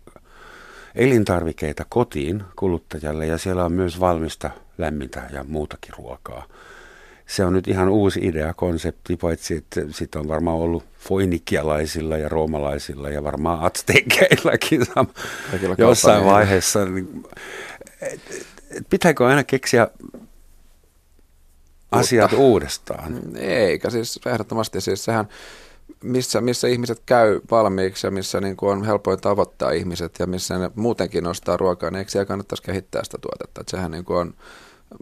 elintarvikeita kotiin kuluttajalle ja siellä on myös valmista lämmintä ja muutakin ruokaa. Se on nyt ihan uusi idea, konsepti, paitsi että sitä on varmaan ollut foinikialaisilla ja roomalaisilla ja varmaan [LAUGHS] Kaikilla jossain vaiheessa. Niin, et, et, pitääkö aina keksiä asiat uudestaan? Eikä siis ehdottomasti siis sehän, missä, missä ihmiset käy valmiiksi ja missä niin kuin on helpoin tavoittaa ihmiset ja missä ne muutenkin ostaa ruokaa, niin eikö siellä kannattaisi kehittää sitä tuotetta? Että sehän niin kuin on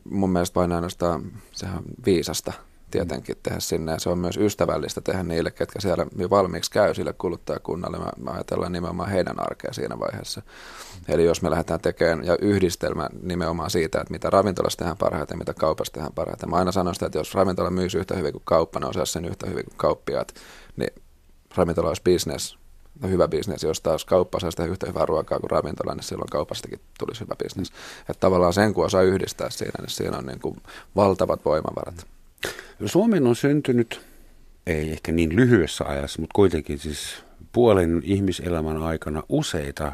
mun mielestä vain ainoastaan sehän viisasta tietenkin tehdä sinne ja se on myös ystävällistä tehdä niille, ketkä siellä jo valmiiksi käy sille kuluttajakunnalle. Mä ajatellaan nimenomaan heidän arkea siinä vaiheessa. Eli jos me lähdetään tekemään ja yhdistelmä nimenomaan siitä, että mitä ravintolassa tehdään parhaiten ja mitä kaupassa tehdään parhaiten. Mä aina sanon sitä, että jos ravintola myy yhtä hyvin kuin kauppa, ne osaa sen yhtä hyvin kuin kauppiaat, niin ravintola olisi business, no hyvä bisnes. Jos taas kauppa saa sitä yhtä hyvää ruokaa kuin ravintola, niin silloin kaupastakin tulisi hyvä bisnes. Että tavallaan sen, kun osaa yhdistää siinä, niin siinä on niin kuin valtavat voimavarat. Suomeen on syntynyt, ei ehkä niin lyhyessä ajassa, mutta kuitenkin siis puolen ihmiselämän aikana useita äh,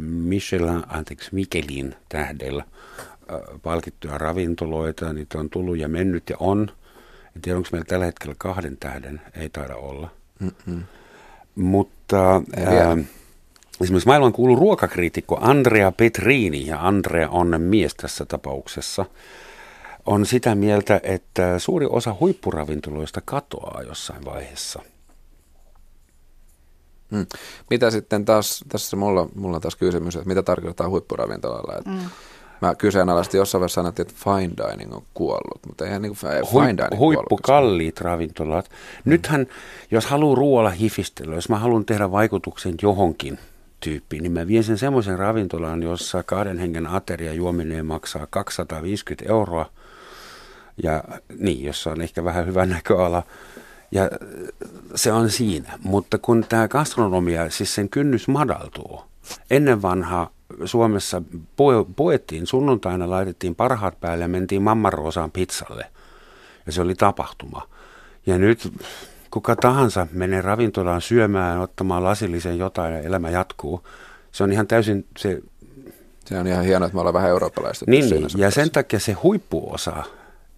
Michelin, anteeksi, Mikelin tähdellä äh, palkittuja ravintoloita. Niitä on tullut ja mennyt ja on. En tiedä, onko meillä tällä hetkellä kahden tähden, ei taida olla. Mm-mm. Mutta äh, esimerkiksi maailman kuuluu ruokakriitikko Andrea Petrini, ja Andrea on mies tässä tapauksessa – on sitä mieltä, että suuri osa huippuravintoloista katoaa jossain vaiheessa. Hmm. Mitä sitten taas, tässä mulla, mulla on taas kysymys, että mitä tarkoittaa huippuravintolalla? Että hmm. Mä kyseenalaisesti jossain vaiheessa sanottiin, että fine dining on kuollut, mutta eihän niin kuin fine dining Huippukalliit ravintolat. Nythän, jos haluaa ruoalla hifistellä, jos mä haluan tehdä vaikutuksen johonkin tyyppiin, niin mä vien sen semmoisen ravintolaan, jossa kahden hengen ateria juominen maksaa 250 euroa – ja niin, jossa on ehkä vähän hyvä näköala. Ja se on siinä. Mutta kun tämä gastronomia, siis sen kynnys madaltuu. Ennen vanhaa Suomessa poettiin sunnuntaina, laitettiin parhaat päälle ja mentiin Mammaroosaan pizzalle. Ja se oli tapahtuma. Ja nyt kuka tahansa menee ravintolaan syömään, ottamaan lasillisen jotain ja elämä jatkuu. Se on ihan täysin se... Se on ihan hienoa, että me ollaan vähän eurooppalaista. Niin, niin. ja sen takia se huippuosa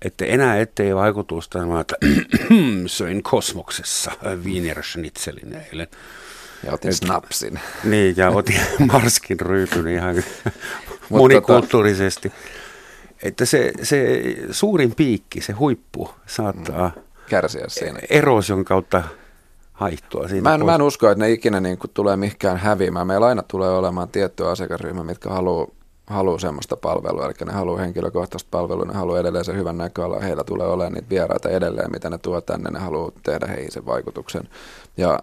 että enää ettei vaikutusta, että [CLEARS THROAT] söin kosmoksessa Wiener-schnitzelin eilen. Ja otin snapsin. Niin, ja otin [LAUGHS] marskin ryypyn ihan monikulttuurisesti. Että se, se suurin piikki, se huippu saattaa mm. kärsiä siinä. Erosion kautta haittua siinä mä en, mä en usko, että ne ikinä niin kuin tulee mihinkään häviämään. Meillä aina tulee olemaan tietty asiakasryhmä, mitkä haluaa haluaa semmoista palvelua, eli ne haluaa henkilökohtaista palvelua, ne haluaa edelleen sen hyvän näköala, heillä tulee olemaan niitä vieraita edelleen, mitä ne tuo tänne, ne haluaa tehdä heihin sen vaikutuksen. Ja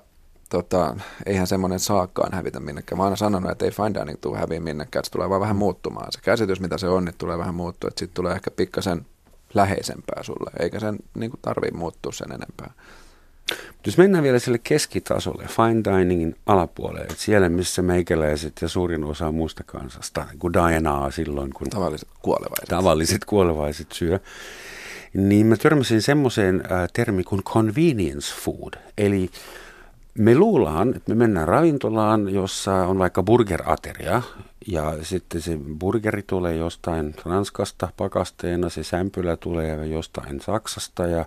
tota, eihän semmoinen saakkaan hävitä minnekään. Mä oon aina sanonut, että ei fine dining tule häviä minnekään, että se tulee vaan vähän muuttumaan. Se käsitys, mitä se on, niin tulee vähän muuttua, että sitten tulee ehkä pikkasen läheisempää sulle, eikä sen niin tarvii muuttua sen enempää. Jos mennään vielä sille keskitasolle, fine diningin alapuolelle, että siellä missä meikäläiset ja suurin osa muusta kansasta, kuin Dianaa silloin, kun tavalliset kuolevaiset, tavalliset kuolevaiset syö, niin mä törmäsin semmoiseen äh, termi kuin convenience food, eli me luullaan, että me mennään ravintolaan, jossa on vaikka burgerateria, ja sitten se burgeri tulee jostain Ranskasta pakasteena, se sämpylä tulee jostain Saksasta, ja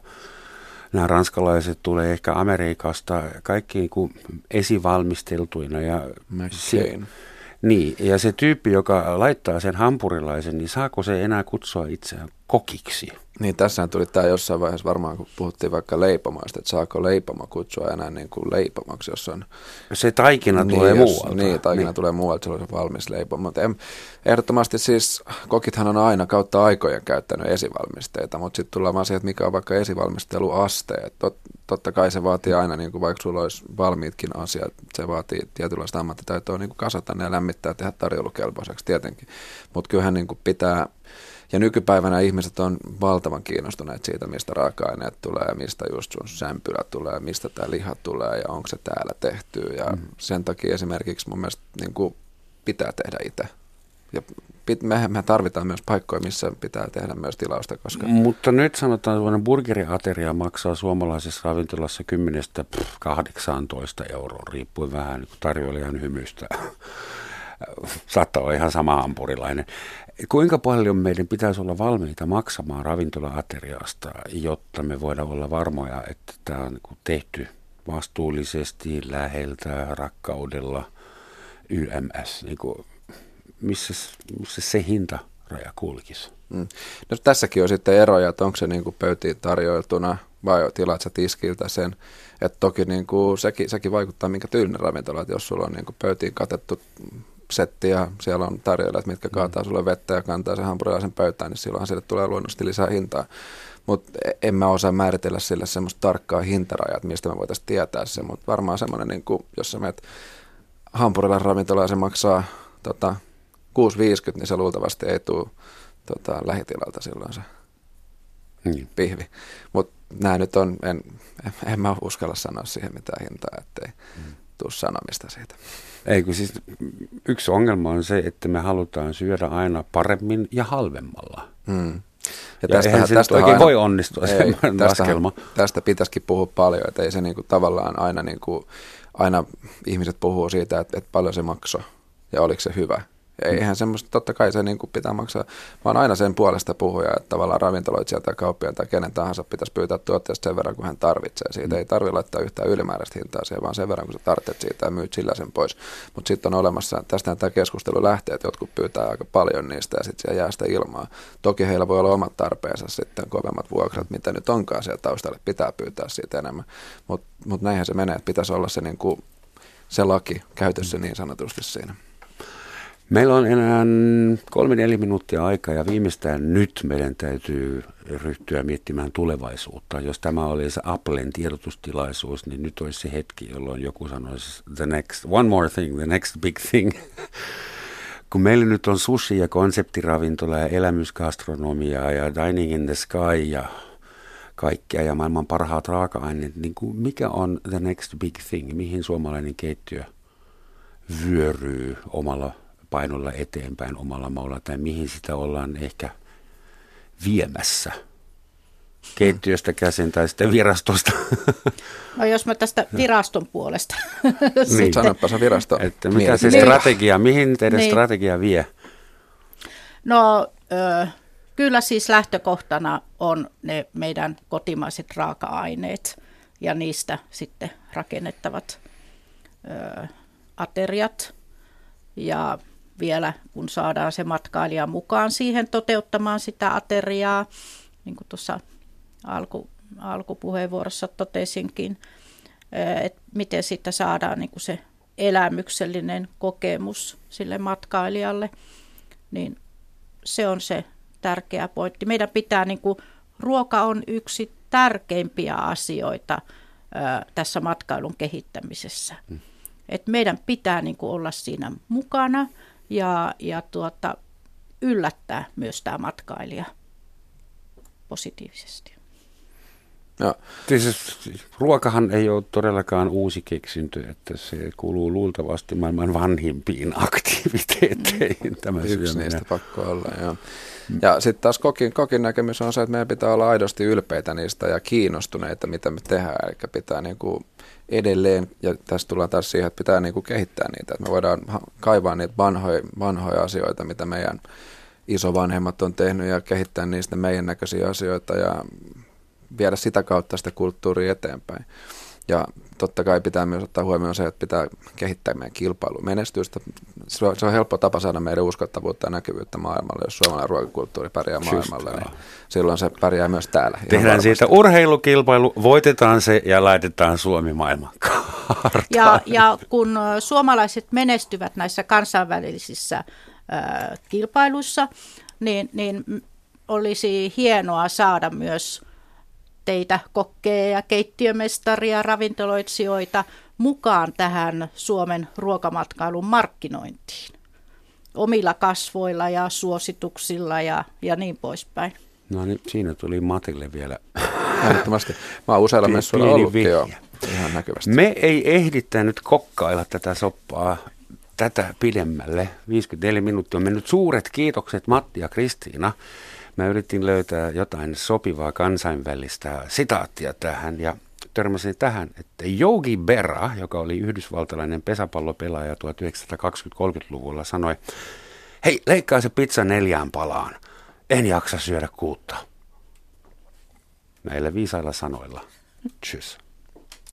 nämä ranskalaiset tulee ehkä Amerikasta kaikki niin kuin esivalmisteltuina. Ja se, niin, ja se tyyppi, joka laittaa sen hampurilaisen, niin saako se enää kutsua itseään kokiksi? Niin, tässä tuli tämä jossain vaiheessa varmaan, kun puhuttiin vaikka leipomoista, että saako leipomo kutsua enää niin kuin leipomoksi, jos on... Se taikina niin, tulee jos, muualta. Niin, taikina niin. tulee muualta, se on valmis leipomo. Mutta ehdottomasti siis kokithan on aina kautta aikojen käyttänyt esivalmisteita, mutta sitten tullaan vaan siihen, että mikä on vaikka esivalmisteluaste. Tot, totta kai se vaatii aina, niin kuin vaikka sulla olisi valmiitkin asiat, se vaatii tietynlaista ammattitaitoa niin kuin kasata ne ja lämmittää tehdä tarjoulukelpoiseksi tietenkin. Mutta kyllähän niin kuin pitää ja nykypäivänä ihmiset on valtavan kiinnostuneet siitä, mistä raaka-aineet tulee ja mistä just sun sämpylä tulee, mistä tämä liha tulee ja onko se täällä tehty. Ja mm. sen takia esimerkiksi mun mielestä niin kuin pitää tehdä itse. Ja me, me tarvitaan myös paikkoja, missä pitää tehdä myös tilausta. Koska... Mutta nyt sanotaan, että burgeriateria maksaa suomalaisessa ravintolassa 10-18 euroa, riippuen vähän niin tarjoilijan hymystä. Saattaa olla ihan sama ampurilainen. Kuinka paljon meidän pitäisi olla valmiita maksamaan ravintola-ateriasta, jotta me voidaan olla varmoja, että tämä on niinku tehty vastuullisesti, läheltä, rakkaudella, YMS, niin kuin, missä, missä se raja kulkisi? Mm. No, tässäkin on sitten eroja, että onko se niin kuin pöytiin tarjoiltuna vai tilaat sä tiskiltä sen. Et toki niin kuin, sekin, sekin vaikuttaa minkä tyylinen ravintola, että jos sulla on niin kuin pöytiin katettu setti ja siellä on tarjoilijat, mitkä mm. kaataa sulle vettä ja kantaa sen hampurilaisen pöytään, niin silloinhan sille tulee luonnollisesti lisää hintaa. Mutta e, en mä osaa määritellä sille semmoista tarkkaa hintarajaa, mistä me voitaisiin tietää se, mutta varmaan semmoinen, niin kuin, jos sä menet hampurilaisen ravintolaan ja se maksaa tota, 6,50, niin se luultavasti ei tule tota, lähitilalta silloin se niin. pihvi. Mutta nämä nyt on, en, en, en mä uskalla sanoa siihen mitään hintaa, ettei mm. tule sanomista siitä. Ei, kun siis yksi ongelma on se, että me halutaan syödä aina paremmin ja halvemmalla. Mm. Ja, ja tästä, eihän se tästä oikein aina, voi onnistua ei, [LAUGHS] tästä, tästä pitäisikin puhua paljon, että ei se niinku tavallaan aina, niinku, aina ihmiset puhuu siitä, että, että paljon se maksoi ja oliko se hyvä. Eihän semmoista, totta kai se niin kuin pitää maksaa. vaan aina sen puolesta puhuja, että tavallaan ravintoloitsija tai kauppiaan tai kenen tahansa pitäisi pyytää tuotteesta sen verran, kun hän tarvitsee. Siitä mm. ei tarvitse laittaa yhtään ylimääräistä hintaa siihen, vaan sen verran, kun sä tarvitset siitä ja myyt sillä sen pois. Mutta sitten on olemassa, tästä tämä keskustelu lähtee, että jotkut pyytää aika paljon niistä ja sitten jää sitä ilmaa. Toki heillä voi olla omat tarpeensa sitten, kovemmat vuokrat, mitä nyt onkaan siellä taustalle, pitää pyytää siitä enemmän. Mutta mut näinhän se menee, että pitäisi olla se, niin kuin, se laki käytössä niin sanotusti siinä. Meillä on enää kolme neljä minuuttia aikaa ja viimeistään nyt meidän täytyy ryhtyä miettimään tulevaisuutta. Jos tämä oli se Applen tiedotustilaisuus, niin nyt olisi se hetki, jolloin joku sanoisi the next, one more thing, the next big thing. [LAUGHS] Kun meillä nyt on sushi ja konseptiravintola ja elämysgastronomiaa ja dining in the sky ja kaikkea ja maailman parhaat raaka-aineet, niin kuin mikä on the next big thing, mihin suomalainen keittiö vyöryy omalla painolla eteenpäin omalla maulla tai mihin sitä ollaan ehkä viemässä keittiöstä käsin tai sitten virastosta. [LAUGHS] No jos mä tästä viraston puolesta. [LAUGHS] niin. Sanoppa se virasto. Että mitä se niin. strategia, mihin teidän niin. strategia vie? No ö, kyllä siis lähtökohtana on ne meidän kotimaiset raaka-aineet ja niistä sitten rakennettavat ö, ateriat. Ja vielä, kun saadaan se matkailija mukaan siihen toteuttamaan sitä ateriaa, niin kuin tuossa alku, alkupuheenvuorossa totesinkin, että miten siitä saadaan niin kuin se elämyksellinen kokemus sille matkailijalle, niin se on se tärkeä pointti. Meidän pitää, niin kuin, ruoka on yksi tärkeimpiä asioita tässä matkailun kehittämisessä. Mm. Et meidän pitää niin kuin, olla siinä mukana – ja, ja tuota, yllättää myös tämä matkailija positiivisesti. No, siis, ruokahan ei ole todellakaan uusi keksintö, että se kuuluu luultavasti maailman vanhimpiin aktiviteetteihin. Tämä Yksi syöminen. niistä pakko olla, joo. Ja sitten taas kokin, kokin näkemys on se, että meidän pitää olla aidosti ylpeitä niistä ja kiinnostuneita, mitä me tehdään. Eli pitää niin kuin edelleen, ja tässä tullaan taas siihen, että pitää niin kuin kehittää niitä. Että me voidaan kaivaa niitä vanhoja, vanhoja asioita, mitä meidän isovanhemmat on tehnyt ja kehittää niistä meidän näköisiä asioita ja viedä sitä kautta sitä kulttuuria eteenpäin. Ja totta kai pitää myös ottaa huomioon se, että pitää kehittää meidän kilpailumenestystä. Se on, se on helppo tapa saada meidän uskottavuutta ja näkyvyyttä maailmalle. Jos suomalainen ruokakulttuuri pärjää maailmalle, niin silloin se pärjää myös täällä. Tehdään siitä urheilukilpailu, voitetaan se ja laitetaan Suomi maailman [LAUGHS] ja, ja kun suomalaiset menestyvät näissä kansainvälisissä äh, kilpailuissa, niin, niin olisi hienoa saada myös – teitä, kokkeja ja keittiömestaria, ravintoloitsijoita mukaan tähän Suomen ruokamatkailun markkinointiin omilla kasvoilla ja suosituksilla ja, ja niin poispäin. No niin, siinä tuli Matille vielä. [LAUGHS] Ehdottomasti. Mä oon useilla messuilla ollutkin jo ihan näkyvästi. Me ei ehdittänyt kokkailla tätä soppaa tätä pidemmälle. 54 minuuttia on mennyt. Suuret kiitokset Matti ja Kristiina. Mä yritin löytää jotain sopivaa kansainvälistä sitaattia tähän ja törmäsin tähän, että Yogi Berra, joka oli yhdysvaltalainen pesäpallopelaaja 1920-30-luvulla, sanoi, hei, leikkaa se pizza neljään palaan. En jaksa syödä kuutta. Näillä viisailla sanoilla. Tschüss.